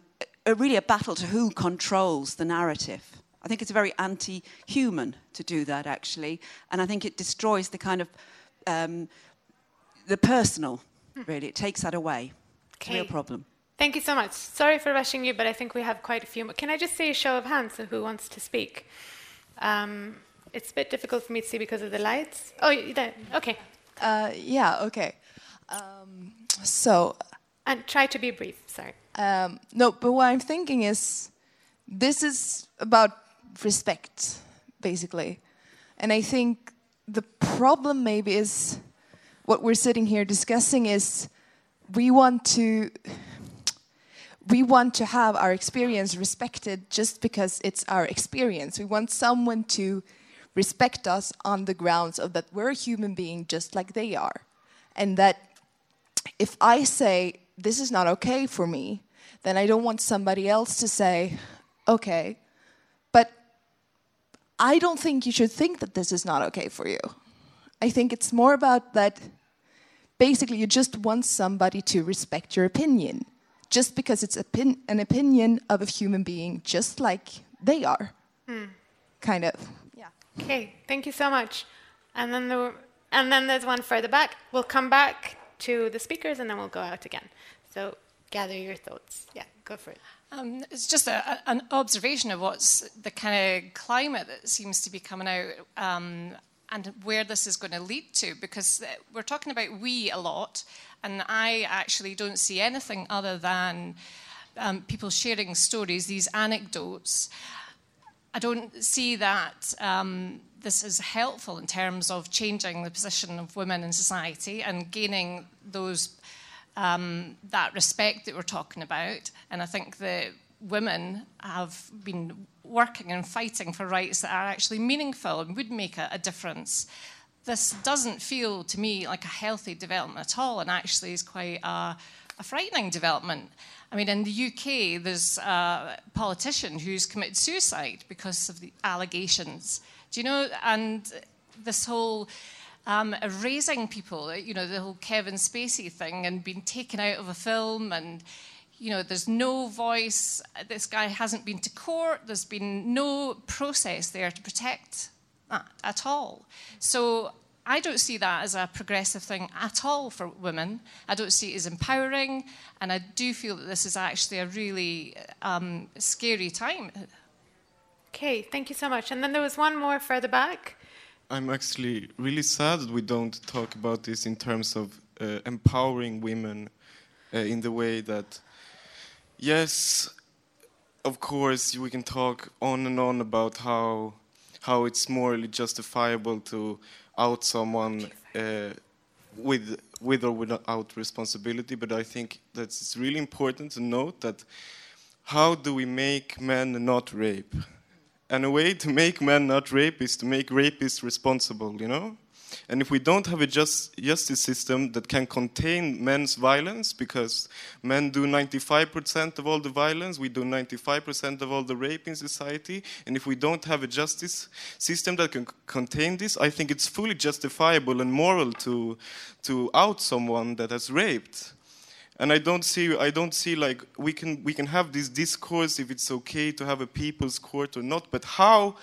a, really a battle to who controls the narrative. I think it's very anti human to do that, actually. And I think it destroys the kind of um, the personal, really. It takes that away. It's a real problem. Thank you so much. Sorry for rushing you, but I think we have quite a few more. Can I just see a show of hands of who wants to speak? Um, it's a bit difficult for me to see because of the lights. Oh, there. Okay. Uh, yeah. Okay. Um, so. And try to be brief. Sorry. Um, no, but what I'm thinking is, this is about respect, basically, and I think the problem maybe is what we're sitting here discussing is we want to we want to have our experience respected just because it's our experience. We want someone to respect us on the grounds of that we're a human being just like they are. And that if I say, this is not okay for me, then I don't want somebody else to say, okay, but I don't think you should think that this is not okay for you. I think it's more about that basically you just want somebody to respect your opinion just because it's an opinion of a human being just like they are. Hmm. Kind of. Okay, thank you so much. And then the, and then there's one further back. We'll come back to the speakers and then we'll go out again. So gather your thoughts. Yeah, go for it. Um, it's just a, an observation of what's the kind of climate that seems to be coming out um, and where this is going to lead to. Because we're talking about we a lot, and I actually don't see anything other than um, people sharing stories, these anecdotes. I don't see that um, this is helpful in terms of changing the position of women in society and gaining those um, that respect that we're talking about. And I think that women have been working and fighting for rights that are actually meaningful and would make a, a difference. This doesn't feel to me like a healthy development at all, and actually is quite a, a frightening development. I mean, in the UK, there's a politician who's committed suicide because of the allegations. Do you know? And this whole um, erasing people, you know, the whole Kevin Spacey thing and being taken out of a film and you know, there's no voice. This guy hasn't been to court. There's been no process there to protect that at all. So I don't see that as a progressive thing at all for women. I don't see it as empowering, and I do feel that this is actually a really um, scary time. Okay, thank you so much. And then there was one more further back. I'm actually really sad that we don't talk about this in terms of uh, empowering women uh, in the way that, yes, of course, we can talk on and on about how how it's morally justifiable to out someone uh, with with or without responsibility. But I think that it's really important to note that how do we make men not rape? And a way to make men not rape is to make rapists responsible. You know. And if we don't have a just, justice system that can contain men's violence, because men do 95% of all the violence, we do 95% of all the rape in society, and if we don't have a justice system that can contain this, I think it's fully justifiable and moral to, to out someone that has raped. And I don't see I don't see like we can we can have this discourse if it's okay to have a people's court or not, but how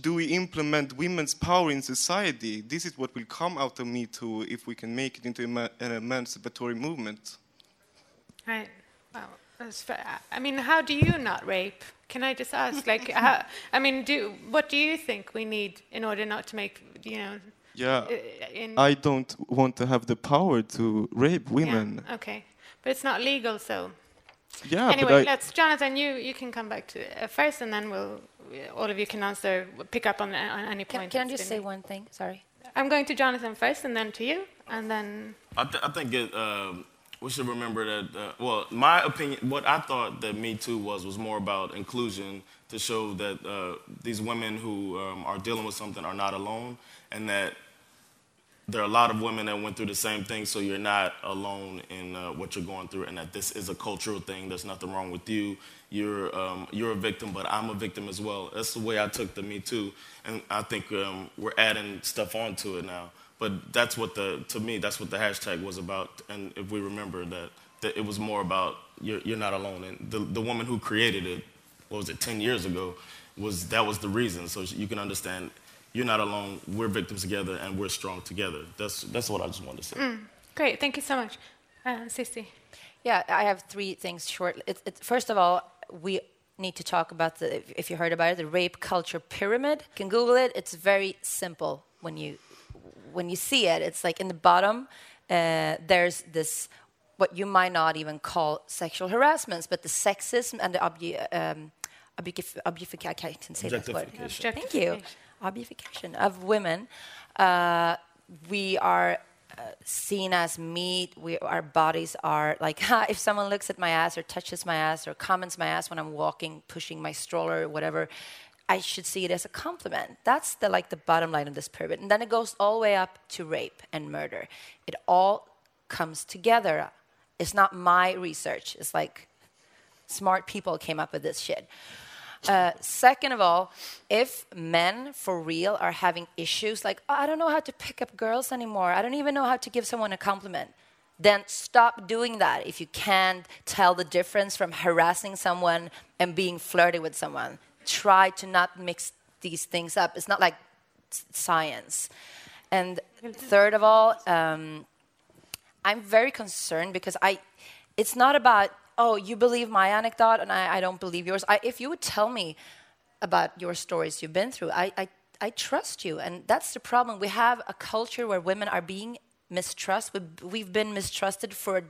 do we implement women's power in society? This is what will come out of Me Too if we can make it into an emancipatory movement. Right. Well, that's fair. I mean, how do you not rape? Can I just ask? Like, how, I mean, do what do you think we need in order not to make you know? Yeah. I don't want to have the power to rape women. Yeah, okay, but it's not legal, so. Yeah, anyway, but let's Jonathan. You you can come back to uh, first, and then we'll all of you can answer, pick up on, on any Can, point. can I just say made. one thing? Sorry. I'm going to Jonathan first, and then to you, and then I, th- I think it, um, we should remember that. Uh, well, my opinion, what I thought that Me Too was was more about inclusion to show that uh, these women who um, are dealing with something are not alone, and that there are a lot of women that went through the same thing. So you're not alone in uh, what you're going through, and that this is a cultural thing. There's nothing wrong with you. You're um, you're a victim, but I'm a victim as well. That's the way I took the Me Too, and I think um, we're adding stuff onto it now. But that's what the to me that's what the hashtag was about. And if we remember that, that it was more about you're, you're not alone. And the the woman who created it, what was it, ten years ago, was that was the reason. So you can understand. You're not alone. We're victims together, and we're strong together. That's that's what I just wanted to say. mm, great. Thank you so much, uh, Cissi. Yeah, I have three things short. It, it, first of all, we need to talk about the, if- if you heard about it, the rape culture pyramid. You can Google it. It's very simple when you when you see it. It's like in the bottom, uh, there's this what you might not even call sexual harassments, but the sexism and the obje- um, objectif- objectification. I can say that word. Objectification. Thank you. Objectification of women. Uh, we are uh, seen as meat. We, our bodies are like, ha, if someone looks at my ass or touches my ass or comments my ass when I'm walking, pushing my stroller or whatever, I should see it as a compliment. That's the like the bottom line of this pyramid. And then it goes all the way up to rape and murder. It all comes together. It's not my research. It's like smart people came up with this shit. Uh, second of all, if men for real are having issues like, oh, I don't know how to pick up girls anymore, I don't even know how to give someone a compliment, then stop doing that if you can't tell the difference from harassing someone and being flirty with someone. Try to not mix these things up. It's not like science. And third of all, um, I'm very concerned because I, it's not about, oh, you believe my anecdote and I, I don't believe yours. I, if you would tell me about your stories you've been through, I, I, I trust you. And that's the problem. We have a culture where women are being mistrusted. We've, we've been mistrusted for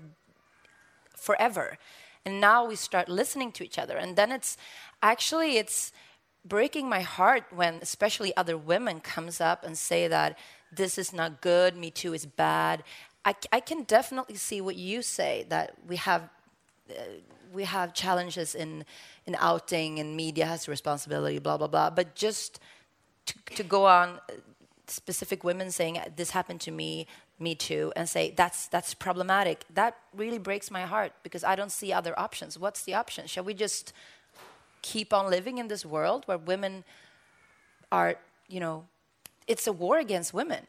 forever. And now we start listening to each other. And then it's actually, it's breaking my heart when especially other women comes up and say that this is not good, Me Too is bad. I, I can definitely see what you say, that we have we have challenges in in outing and media has responsibility, blah blah blah. But just to, to go on uh, specific women saying this happened to me, me too, and say that's that's problematic. That really breaks my heart because I don't see other options. What's the option? Shall we just keep on living in this world where women are, you know, it's a war against women.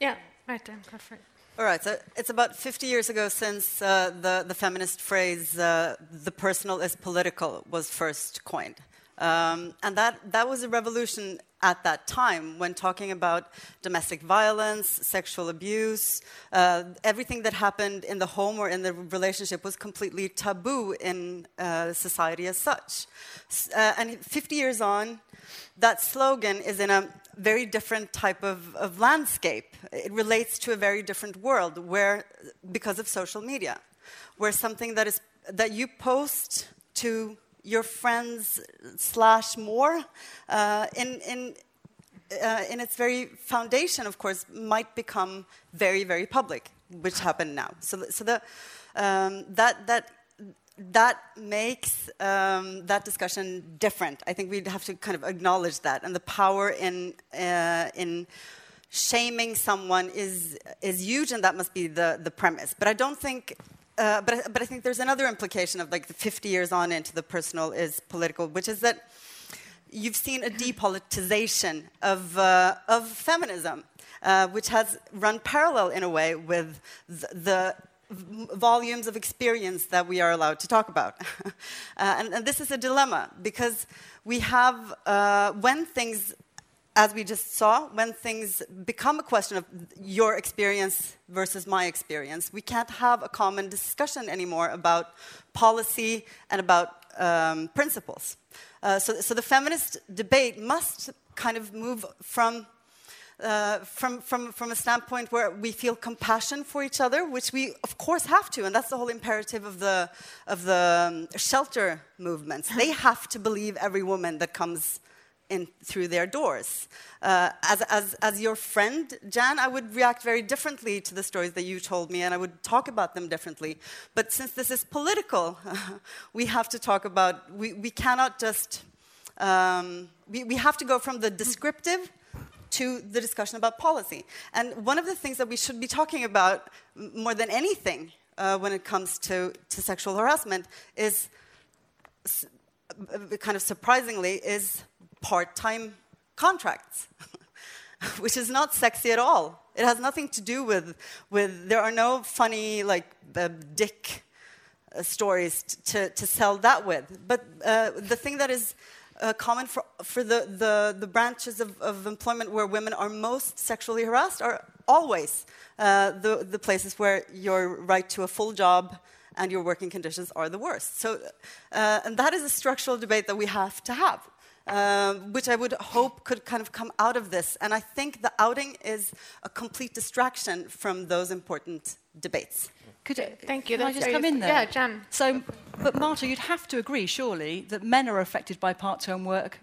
Yeah, right, it. All right, so it's about 50 years ago since uh, the, the feminist phrase, uh, the personal is political, was first coined. Um, and that, that was a revolution at that time when talking about domestic violence, sexual abuse, uh, everything that happened in the home or in the relationship was completely taboo in uh, society as such. Uh, and 50 years on, that slogan is in a very different type of, of landscape. It relates to a very different world where, because of social media, where something that is that you post to your friends slash more uh, in in uh, in its very foundation, of course, might become very very public, which happened now. So so the um, that that that makes um, that discussion different. I think we'd have to kind of acknowledge that, and the power in uh, in shaming someone is is huge, and that must be the the premise. But I don't think. Uh, but, I- but I think there's another implication of like the 50 years on into the personal is political, which is that you've seen a depoliticization of, uh, of feminism, uh, which has run parallel in a way with the, the volumes of experience that we are allowed to talk about. uh, and, and this is a dilemma because we have, uh, when things, as we just saw, when things become a question of your experience versus my experience, we can't have a common discussion anymore about policy and about um, principles. Uh, so, so the feminist debate must kind of move from uh, from, from, from a standpoint where we feel compassion for each other, which we, of course, have to. And that's the whole imperative of the, of the um, shelter movements. they have to believe every woman that comes in through their doors. Uh, as, as, as your friend, Jan, I would react very differently to the stories that you told me, and I would talk about them differently. But since this is political, we have to talk about, we, we cannot just, um, we, we have to go from the descriptive to the discussion about policy. And one of the things that we should be talking about more than anything uh, when it comes to, to sexual harassment is kind of surprisingly is part-time contracts, which is not sexy at all. It has nothing to do with, with there are no funny like uh, dick uh, stories to, to sell that with. But uh, the thing that is uh, common for, for the, the, the branches of, of, employment where women are most sexually harassed are always uh, the, the places where your right to a full job and your working conditions are the worst. So, uh, and that is a structural debate that we have to have. Um, which I would hope could kind of come out of this. And I think the outing is a complete distraction from those important debates. Could it, Thank you. Can I just come in there? Yeah, Jan. So, but Marta, you'd have to agree, surely, that men are affected by part-time work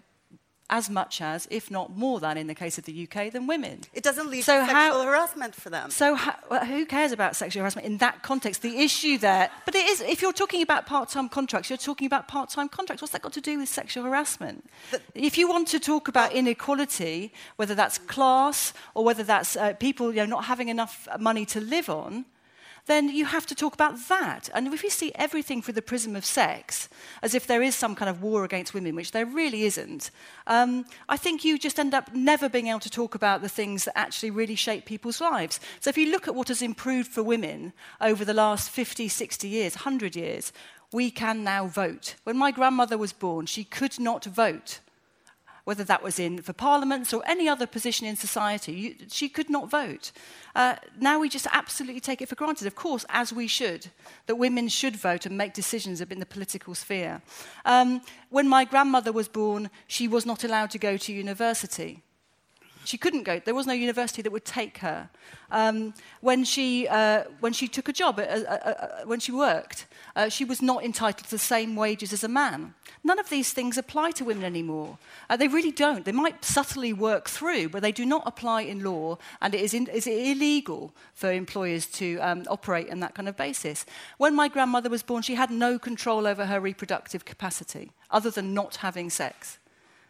as much as, if not more than, in the case of the UK, than women. It doesn't lead so to how, sexual harassment for them. So well, who cares about sexual harassment in that context? The issue there, but it is, if you're talking about part-time contracts, you're talking about part-time contracts. What's that got to do with sexual harassment? But, if you want to talk about inequality, whether that's class or whether that's uh, people you know, not having enough money to live on, then you have to talk about that. And if you see everything through the prism of sex, as if there is some kind of war against women, which there really isn't, um, I think you just end up never being able to talk about the things that actually really shape people's lives. So if you look at what has improved for women over the last 50, 60 years, 100 years, we can now vote. When my grandmother was born, she could not vote whether that was in for parliaments or any other position in society, you, she could not vote. Uh, now we just absolutely take it for granted, of course, as we should, that women should vote and make decisions in the political sphere. Um, when my grandmother was born, she was not allowed to go to university. She couldn't go. There was no university that would take her. Um, when, she, uh, when she took a job, uh, uh, uh, when she worked, uh, she was not entitled to the same wages as a man. None of these things apply to women anymore. Uh, they really don't. They might subtly work through, but they do not apply in law, and it is, in, is illegal for employers to um, operate on that kind of basis. When my grandmother was born, she had no control over her reproductive capacity, other than not having sex.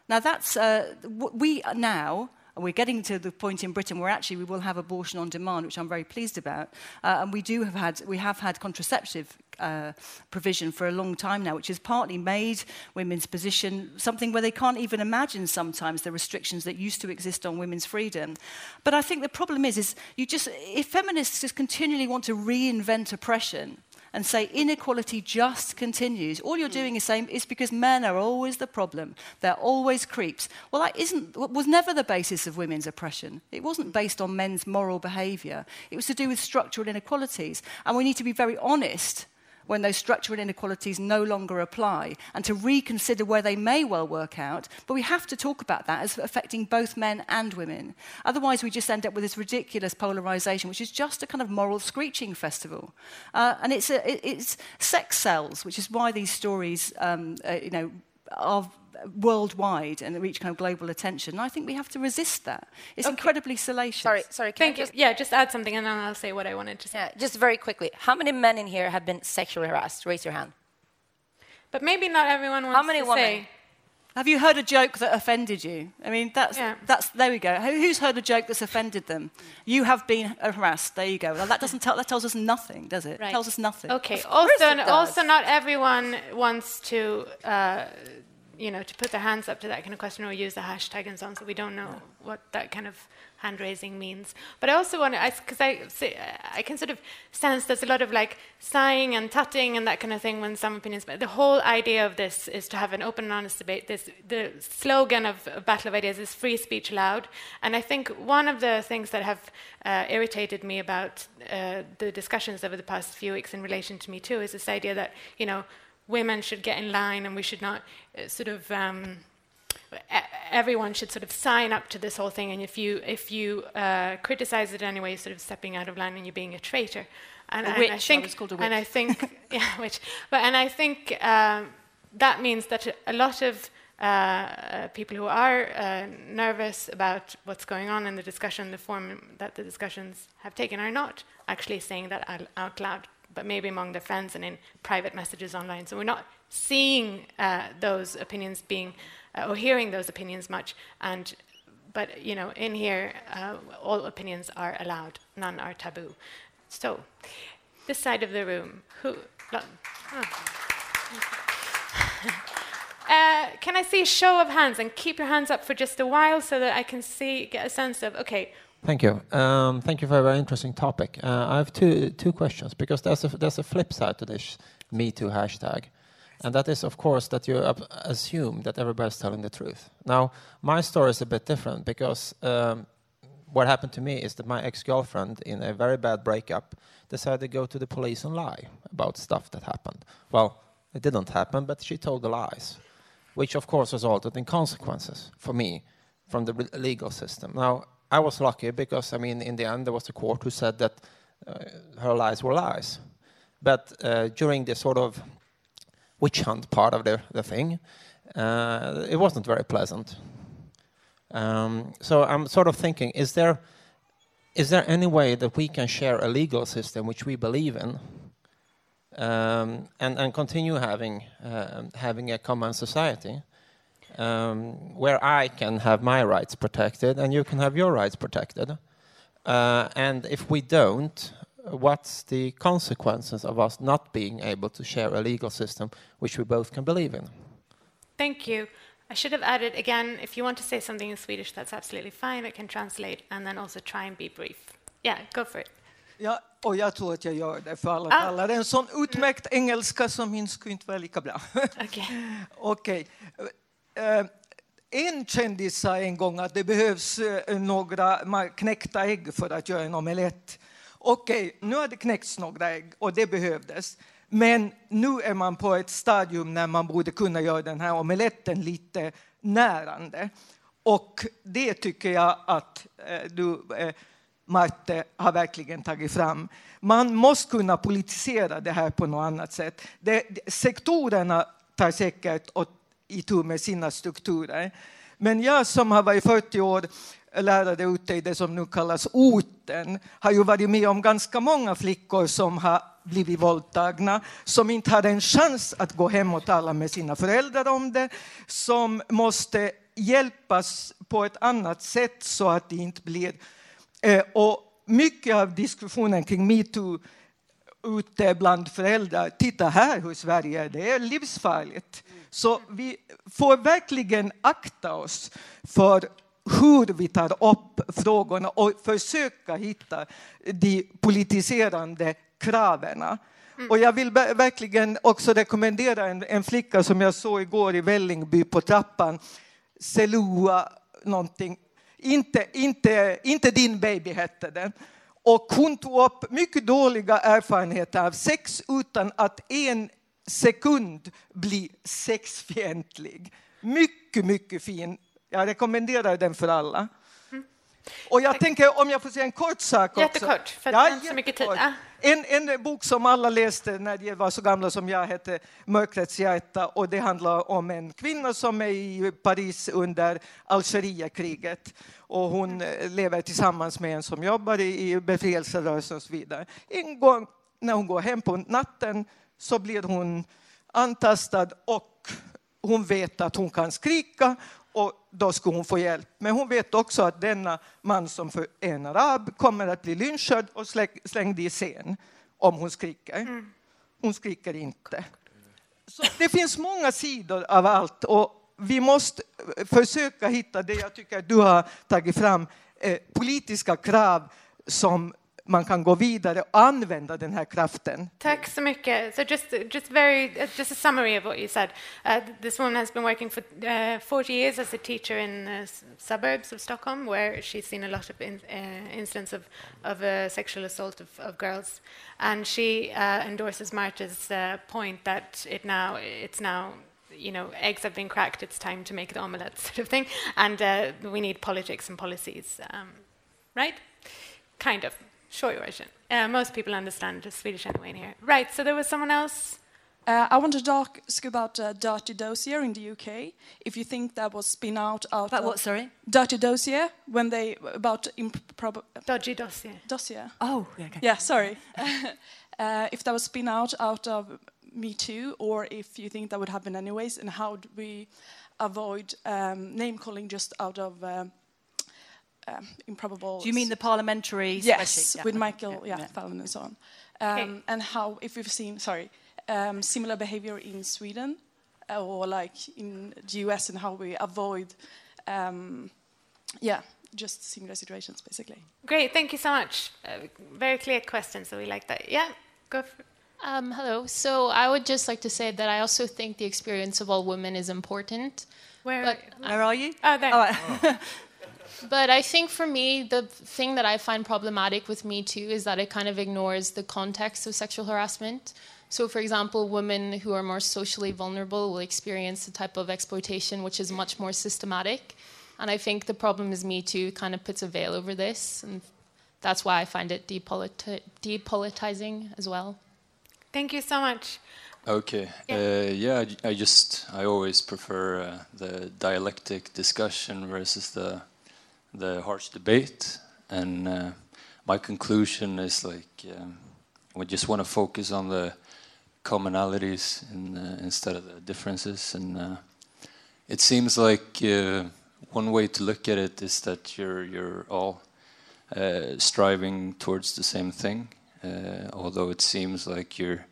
Now, that's, uh, we now and we're getting to the point in Britain where actually we will have abortion on demand, which I'm very pleased about. Uh, and we do have had, we have had contraceptive uh, provision for a long time now, which has partly made women's position something where they can't even imagine sometimes the restrictions that used to exist on women's freedom. But I think the problem is, is you just, if feminists just continually want to reinvent oppression, and say inequality just continues, all you're doing is saying it's because men are always the problem. They're always creeps. Well, that isn't, was never the basis of women's oppression. It wasn't based on men's moral behaviour. It was to do with structural inequalities. And we need to be very honest when those structural inequalities no longer apply and to reconsider where they may well work out. But we have to talk about that as affecting both men and women. Otherwise, we just end up with this ridiculous polarization, which is just a kind of moral screeching festival. Uh, and it's, a, it, it's sex sells, which is why these stories, um, uh, you know, are worldwide and reach kind of global attention. And I think we have to resist that. It's okay. incredibly salacious. Sorry, sorry. Thank you. Just yeah, just add something and then I'll say what I wanted to say. Yeah, just very quickly. How many men in here have been sexually harassed? Raise your hand. But maybe not everyone wants How many to women? say. Have you heard a joke that offended you? I mean, that's, yeah. that's there we go. Who's heard a joke that's offended them? You have been harassed. There you go. Well, that doesn't tell, that tells us nothing, does it? Right. It tells us nothing. Okay. Also, also, not everyone wants to uh, you know, to put their hands up to that kind of question or use the hashtag and so on. So we don't know yeah. what that kind of hand raising means. But I also want to, because I, I, I, can sort of sense there's a lot of like sighing and tutting and that kind of thing when some opinions. But the whole idea of this is to have an open and honest debate. This the slogan of, Battle of Ideas is free speech allowed. And I think one of the things that have uh, irritated me about uh, the discussions over the past few weeks in relation to Me Too is this idea that you know women should get in line and we should not uh, sort of um, everyone should sort of sign up to this whole thing, and if you if you uh, criticize it anyway, you're sort of stepping out of line and you're being a traitor. And, A and witch, I I think, a and I think, yeah, which, But and I think um, that means that a lot of uh, uh, people who are uh, nervous about what's going on in the discussion, the form that the discussions have taken, are not actually saying that out loud, but maybe among their friends and in private messages online. So we're not seeing uh, those opinions being uh, or hearing those opinions much. And but you know, in here, uh, all opinions are allowed; none are taboo. So, this side of the room, who? lo- oh. Uh, can I see a show of hands and keep your hands up for just a while so that I can see, get a sense of, okay, Thank you. Um, thank you for a very interesting topic. Uh, I have two two questions because there's a there's a flip side to this Me Too hashtag, and that is of course that you assume that everybody's telling the truth. Now, my story is a bit different because um, what happened to me is that my ex-girlfriend, in a very bad breakup, decided to go to the police and lie about stuff that happened. Well, it didn't happen, but she told the lies, which of course resulted in consequences for me from the legal system. Now, I was lucky because, I mean, in the end, there was a court who said that uh, her lies were lies. But uh, during the sort of witch hunt part of the, the thing, uh, it wasn't very pleasant. Um, so I'm sort of thinking, is there, is there any way that we can share a legal system which we believe in um, and, and continue having, um having a common society? Um, where I can have my rights protected and you can have your rights protected. Uh, and if we don't, what's the consequences of us not being able to share a legal system which we both can believe in? thank you. I should have added again, if you want to say something in Swedish, that's absolutely fine. I can translate and then also try and be brief. Yeah, go for it. Ja, och jag tror att jag gör det för alla Ah. alla. Det är en sån utmärkt engelska som min skulle inte vara lika bra. Okej. Okej. Eh, Eh, en kändis sa en gång att det behövs eh, några knäckta ägg för att göra en omelett. Okej, nu har det knäckts några ägg och det behövdes. Men nu är man på ett stadium när man borde kunna göra den här omeletten lite närande. Och det tycker jag att eh, du, Marte, har verkligen tagit fram. Man måste kunna politisera det här på något annat sätt. Det, sektorerna tar säkert åt itu med sina strukturer. Men jag som har varit 40 år lärare ute i det som nu kallas orten har ju varit med om ganska många flickor som har blivit våldtagna, som inte har en chans att gå hem och tala med sina föräldrar om det, som måste hjälpas på ett annat sätt så att det inte blir... Eh, och mycket av diskussionen kring metoo ute bland föräldrar. Titta här hur Sverige är, det är livsfarligt. Så vi får verkligen akta oss för hur vi tar upp frågorna och försöka hitta de politiserande kraven. Och jag vill ver- verkligen också rekommendera en, en flicka som jag såg igår i Vällingby på trappan. Selua någonting. Inte, inte, inte din baby hette den. Och hon tog upp mycket dåliga erfarenheter av sex utan att en sekund bli sexfientlig. Mycket, mycket fin. Jag rekommenderar den för alla. Och jag tänker, om jag får säga en kort sak också. Jättekort, för har inte så mycket tid. jättekort. En, en bok som alla läste när de var så gamla som jag hette Mörkrets hjärta och det handlar om en kvinna som är i Paris under Algerietkriget och hon eh, lever tillsammans med en som jobbar i, i befrielserörelsen och så vidare. En gång när hon går hem på natten så blir hon antastad och hon vet att hon kan skrika och då ska hon få hjälp. Men hon vet också att denna man som för en arab kommer att bli lynchad och slä- slängd i scen om hon skriker. Hon skriker inte. Så det finns många sidor av allt och vi måste eh, försöka hitta det jag tycker du har tagit fram, eh, politiska krav som man kan gå vidare och använda den här kraften. Tack så mycket. So just, just very, uh, just a summary of what you said. Uh, this woman has been working for uh, 40 years as a teacher in the suburbs of Stockholm, where she's seen a lot of in, uh, incidents of, of uh, sexual assault of, of girls, and she uh, endorses Marta's uh, point that it now it's now you know, eggs have been cracked, it's time to make the omelette, sort of thing. And uh, we need politics and policies, um, right? Kind of. Short version. Uh, most people understand Swedish anyway in here. Right, so there was someone else. Uh, I want to talk about uh, Dirty Dossier in the UK. If you think that was spin out out About of what, sorry? Dirty Dossier when they about improper dodgy dossier dossier. Oh, yeah, okay. Yeah, sorry. uh, if that was spin out out of Me Too, or if you think that would happen anyways, and how do we avoid um, name calling just out of um, um, improbable? Do you mean the parliamentary Yes, spreadsheet? Yeah, with okay, Michael, yeah, yeah, yeah. Fallon and so on. Um, And how, if we've seen, sorry, um, similar behavior in Sweden uh, or like in the US and how we avoid, um, yeah, just similar situations basically. Great, thank you so much. Uh, very clear question, so we like that. Yeah, go for Um, hello. So I would just like to say that I also think the experience of all women is important. Where, but, where are you? Oh, there. But I think for me, the thing that I find problematic with Me Too is that it kind of ignores the context of sexual harassment. So, for example, women who are more socially vulnerable will experience a type of exploitation which is much more systematic. And I think the problem is Me Too kind of puts a veil over this. And that's why I find it depoliti- depolitizing as well. Thank you so much. Okay. Uh, yeah, I, I just I always prefer uh, the dialectic discussion versus the the harsh debate, and uh, my conclusion is like um, we just want to focus on the commonalities in, uh, instead of the differences, and uh, it seems like uh, one way to look at it is that you're you're all uh, striving towards the same thing, uh, although it seems like you're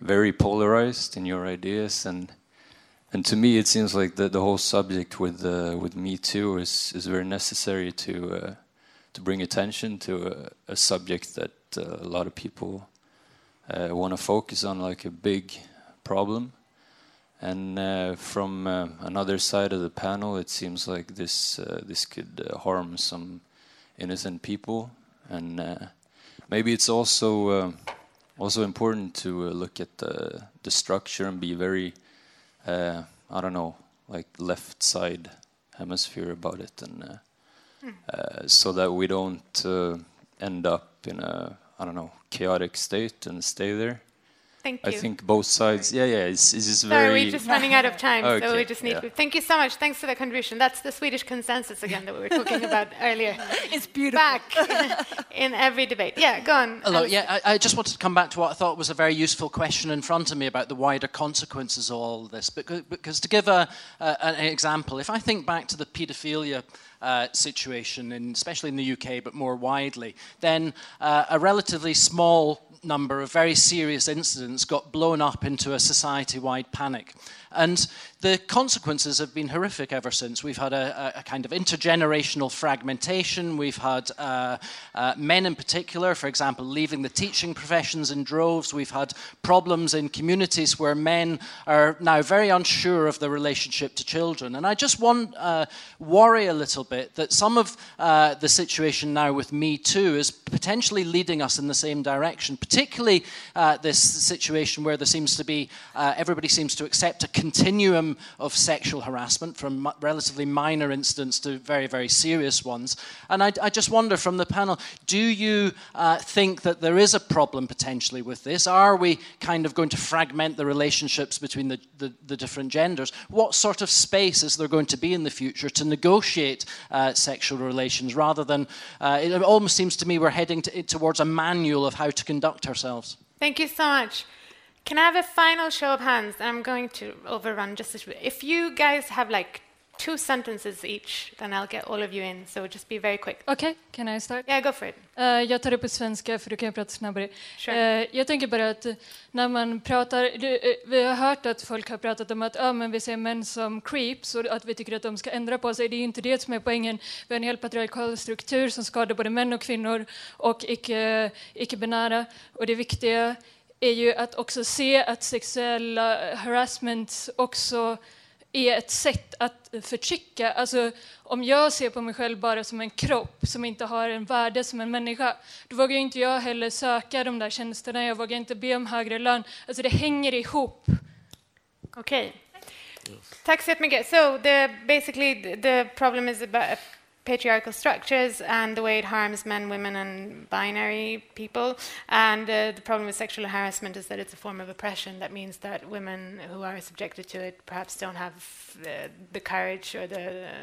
very polarized in your ideas and and to me it seems like the the whole subject with uh, with me too is is very necessary to uh, to bring attention to a, a subject that uh, a lot of people uh, want to focus on like a big problem. And uh, from uh, another side of the panel it seems like this this could harm some innocent people. And maybe it's also uh, also important to look at the the structure and be very uh, I don't know like left side hemisphere about it and uh, so that we don't uh, end up in a I don't know chaotic state and stay there. Thank you. I think both sides. Yeah, yeah. It's, it's just Sorry, very. we're just running out of time, so we just need yeah. to. Thank you so much. Thanks for the contribution. That's the Swedish consensus again that we were talking about earlier. It's beautiful. Back in every debate. Yeah, go on. Hello. Alice. Yeah, I, I just wanted to come back to what I thought was a very useful question in front of me about the wider consequences of all this. Because, because to give a, a, an example, if I think back to the paedophilia uh, situation, in, especially in the UK, but more widely, then uh, a relatively small number of very serious incidents got blown up into a society wide panic. And the consequences have been horrific ever since. We've had a, a, kind of intergenerational fragmentation. We've had uh, uh, men in particular, for example, leaving the teaching professions in droves. We've had problems in communities where men are now very unsure of the relationship to children. And I just want uh, worry a little bit that some of uh, the situation now with Me Too is potentially leading us in the same direction, particularly uh, this situation where there seems to be, uh, everybody seems to accept a continuum of sexual harassment from relatively minor incidents to very, very serious ones. And I, I just wonder from the panel, do you uh, think that there is a problem potentially with this? Are we kind of going to fragment the relationships between the, the, the different genders? What sort of space is there going to be in the future to negotiate uh, sexual relations rather than, uh, it almost seems to me we're heading to, towards a manual of how to conduct ourselves? Thank you so much. Can I have a final show of hands? I'm going to overrun just a bit. If you guys have like two sentences each, then I'll get all of you in. So just be very quick. Okej, can I start? Yeah, go for it. Eh, jag tar det på svenska för då kan prata snabbare. Sure. Eh, jag tänker bara att när man pratar, det, eh, vi har hört att folk har pratat om att ah, men vi ser män som creeps och att vi tycker att de ska ändra på sig. Det är inte det som är poängen. Vi har en helt patriarkal struktur som skadar både män och kvinnor och icke- icke-binära. och det viktiga är ju att också se att sexuella harassment också är ett sätt att förtrycka. Alltså, om jag ser på mig själv bara som en kropp som inte har en värde som en människa, då vågar ju inte jag heller söka de där tjänsterna, jag vågar inte be om högre lön. Alltså det hänger ihop. Okej. Tack så jättemycket. So the, basically the problem is about patriarchal structures and the way it harms men, women, and binary people. And uh, the problem with sexual harassment is that it's a form of oppression. That means that women who are subjected to it perhaps don't have uh, the courage or the uh,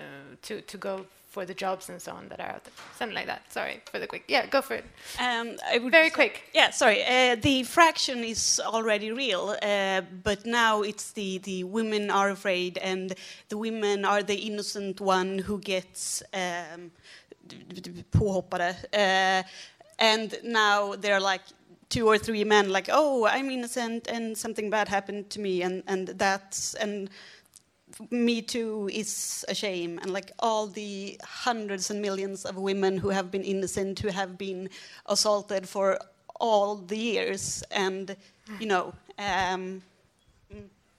to to go for the jobs and so on that are out there. Something like that. Sorry for the quick. Yeah, go for it. Um, I would Very quick. Yeah, sorry. Uh, the fraction is already real, uh, but now it's the, the women are afraid, and the women are the innocent one who gets um, påhoppade. Uh, and now they're like two or three men, like, oh, I'm innocent, and something bad happened to me, and, and that's and me Too is a shame, and like all the hundreds and millions of women who have been innocent, who have been assaulted for all the years, and you know. Um,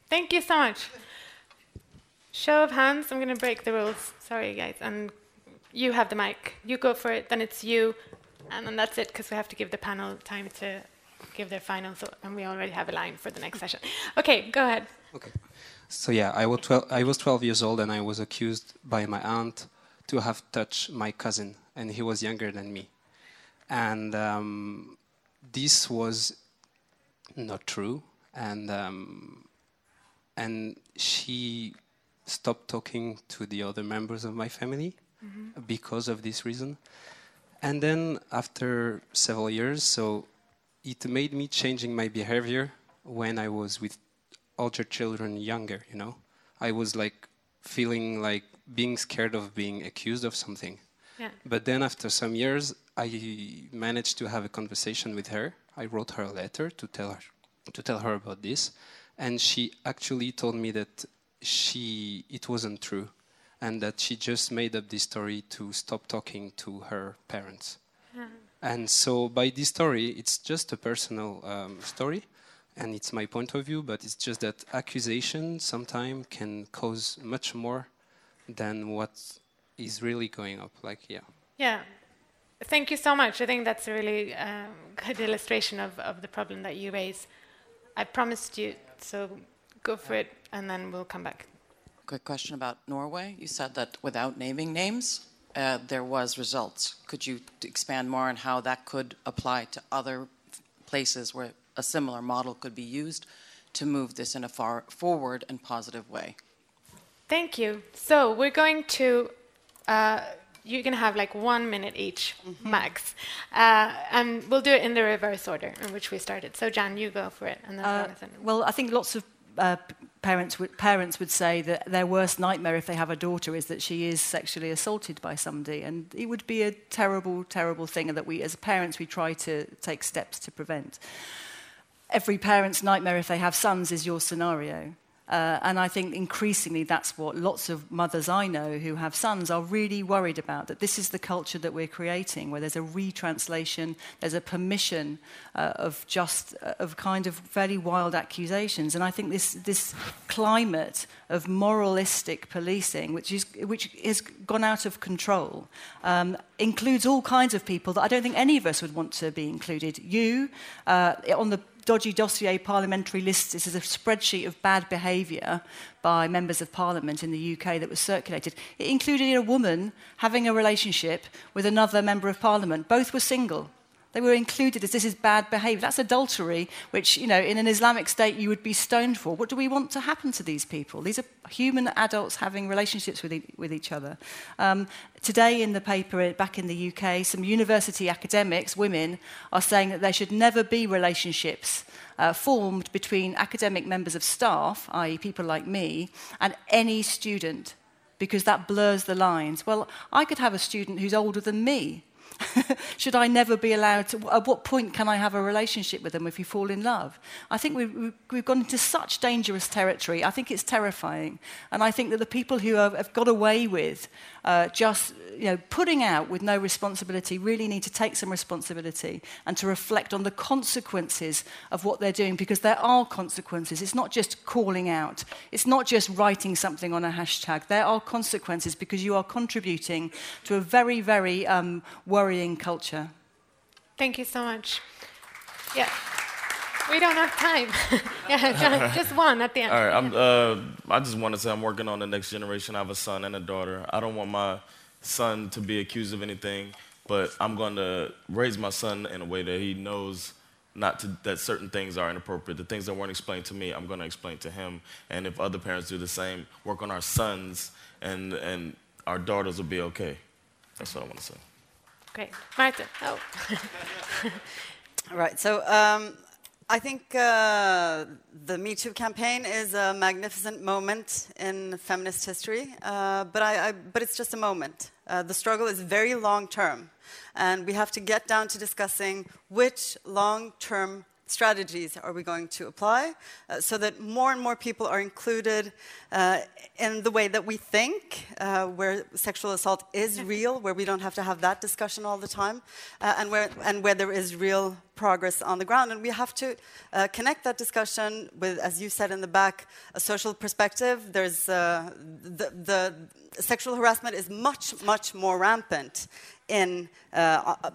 Thank you so much. Show of hands. I'm going to break the rules. Sorry, guys. And you have the mic. You go for it. Then it's you, and then that's it because we have to give the panel time to give their final thought, and we already have a line for the next session. Okay, go ahead. Okay. So yeah, I was 12, I was 12 years old and I was accused by my aunt to have touched my cousin, and he was younger than me. And um, this was not true, and um, and she stopped talking to the other members of my family Mhm. because of this reason. And then after several years, so it made me changing my behavior when I was with older children younger, you know. I was like feeling like being scared of being accused of something. Yeah. But then after some years, I managed to have a conversation with her. I wrote her a letter to tell her to tell her about this, and she actually told me that she it wasn't true, and that she just made up this story to stop talking to her parents. Yeah. And so by this story, it's just a personal um, story, and it's my point of view. But it's just that accusation sometimes can cause much more than what is really going up. Like yeah. Yeah. Thank you so much. I think that's a really um, good illustration of, of the problem that you raise. I promised you, so go for it, and then we'll come back. Quick question about Norway. You said that without naming names, uh, there was results. Could you expand more on how that could apply to other places where a similar model could be used to move this in a far forward and positive way? Thank you. So we're going to. Uh, you're going to have like one minute each, max, uh, and we'll do it in the reverse order in which we started. So Jan, you go for it, and then Uh, Jonathan. well, I think lots of uh, parents would, parents would say that their worst nightmare if they have a daughter is that she is sexually assaulted by somebody, and it would be a terrible, terrible thing, and that we, as parents, we try to take steps to prevent. Every parent's nightmare if they have sons is your scenario. Uh, and I think increasingly that's what lots of mothers I know who have sons are really worried about that this is the culture that we're creating, where there's a retranslation, there's a permission uh, of just, uh, of kind of very wild accusations. And I think this, this climate of moralistic policing, which, is, which has gone out of control, um, includes all kinds of people that I don't think any of us would want to be included. You, uh, on the dodgy dossier parliamentary lists. This is a spreadsheet of bad behaviour by members of parliament in the UK that was circulated. It included a woman having a relationship with another member of parliament. Both were single. They were included as this is bad behaviour. That's adultery, which, you know, in an Islamic state you would be stoned for. What do we want to happen to these people? These are human adults having relationships with, e- with each other. Um, today in the paper uh, back in the UK, some university academics, women, are saying that there should never be relationships uh, formed between academic members of staff, i.e., people like me, and any student, because that blurs the lines. Well, I could have a student who's older than me. Should I never be allowed to? At what point can I have a relationship with them if you fall in love? I think we've, we've- gone into such dangerous territory. I think it's terrifying. And I think that the people who have, have got away with uh, just you know, putting out with no responsibility really need to take some responsibility and to reflect on the consequences of what they're doing because there are consequences. It's not just calling out, it's not just writing something on a hashtag. There are consequences because you are contributing to a very, very um, worrying culture. Thank you so much. Yeah. We don't have time. yeah, just one at the end. All right, I'm, uh, I just want to say I'm working on the next generation. I have a son and a daughter. I don't want my son to be accused of anything, but I'm going to raise my son in a way that he knows not to, that certain things are inappropriate. The things that weren't explained to me, I'm going to explain to him. And if other parents do the same, work on our sons, and, and our daughters will be okay. That's what I want to say. Great. Martin. Oh. All right. So um, I think uh, the Me Too campaign is a magnificent moment in feminist history, uh, but, I, I, but it's just a moment. Uh, the struggle is very long term, and we have to get down to discussing which long term strategies are we going to apply uh, so that more and more people are included uh, in the way that we think, uh, where sexual assault is real, where we don't have to have that discussion all the time, uh, and, where, and where there is real progress on the ground. And we have to uh, connect that discussion with, as you said in the back, a social perspective. There's uh, the, the sexual harassment is much, much more rampant in, uh, uh,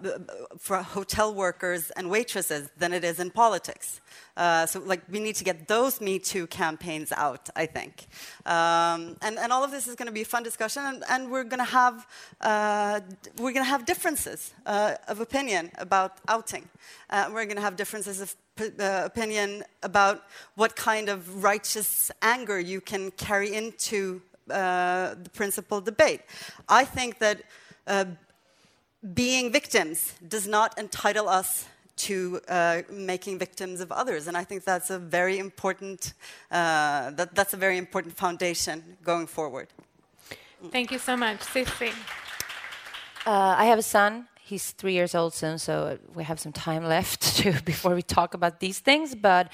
for hotel workers and waitresses than it is in politics. Uh, so, like, we need to get those Me Too campaigns out, I think. Um, and, and all of this is going to be a fun discussion, and, and we're going to have uh, we're going to have differences uh, of opinion about outing. Uh, we're going to have differences of opinion about what kind of righteous anger you can carry into the principal debate. I think that being victims does not entitle us to uh, making victims of others, and I think that's a very important uh, that, that's a very important foundation going forward. Thank you so much, Cissi. Uh, I have a son. He's three years old soon, so we have some time left to, before we talk about these things. But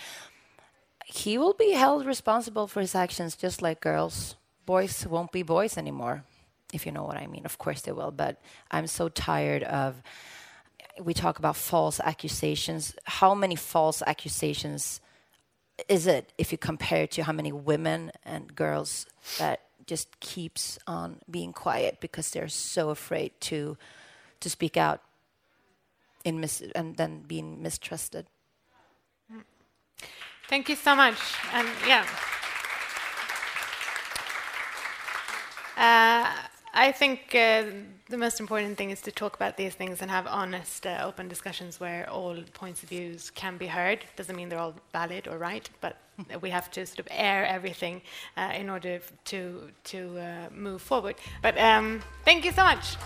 he will be held responsible for his actions, just like girls. Boys won't be boys anymore if you know what I mean. Of course they will, but I'm so tired of. We talk about false accusations. How many false accusations is it if you compare to how many women and girls that just keeps on being quiet because they're so afraid to to speak out in mis- and then being mistrusted. Thank you so much. And yeah. Uh, I think uh, the most important thing is to talk about these things and have honest, uh, open discussions where all points of views can be heard. Doesn't mean they're all valid or right, but we have to sort of air everything uh, in order to to uh, move forward. But um, thank you so much.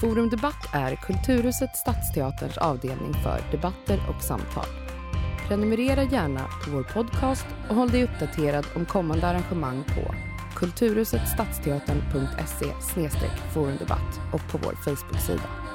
Forum Debatt är Kulturhuset Stadsteaterns avdelning för debatter och samtal. Prenumerera gärna på vår podcast och håll dig uppdaterad om kommande arrangemang på kulturhusetstadsteatern.se forumdebatt och på vår Facebook-sida.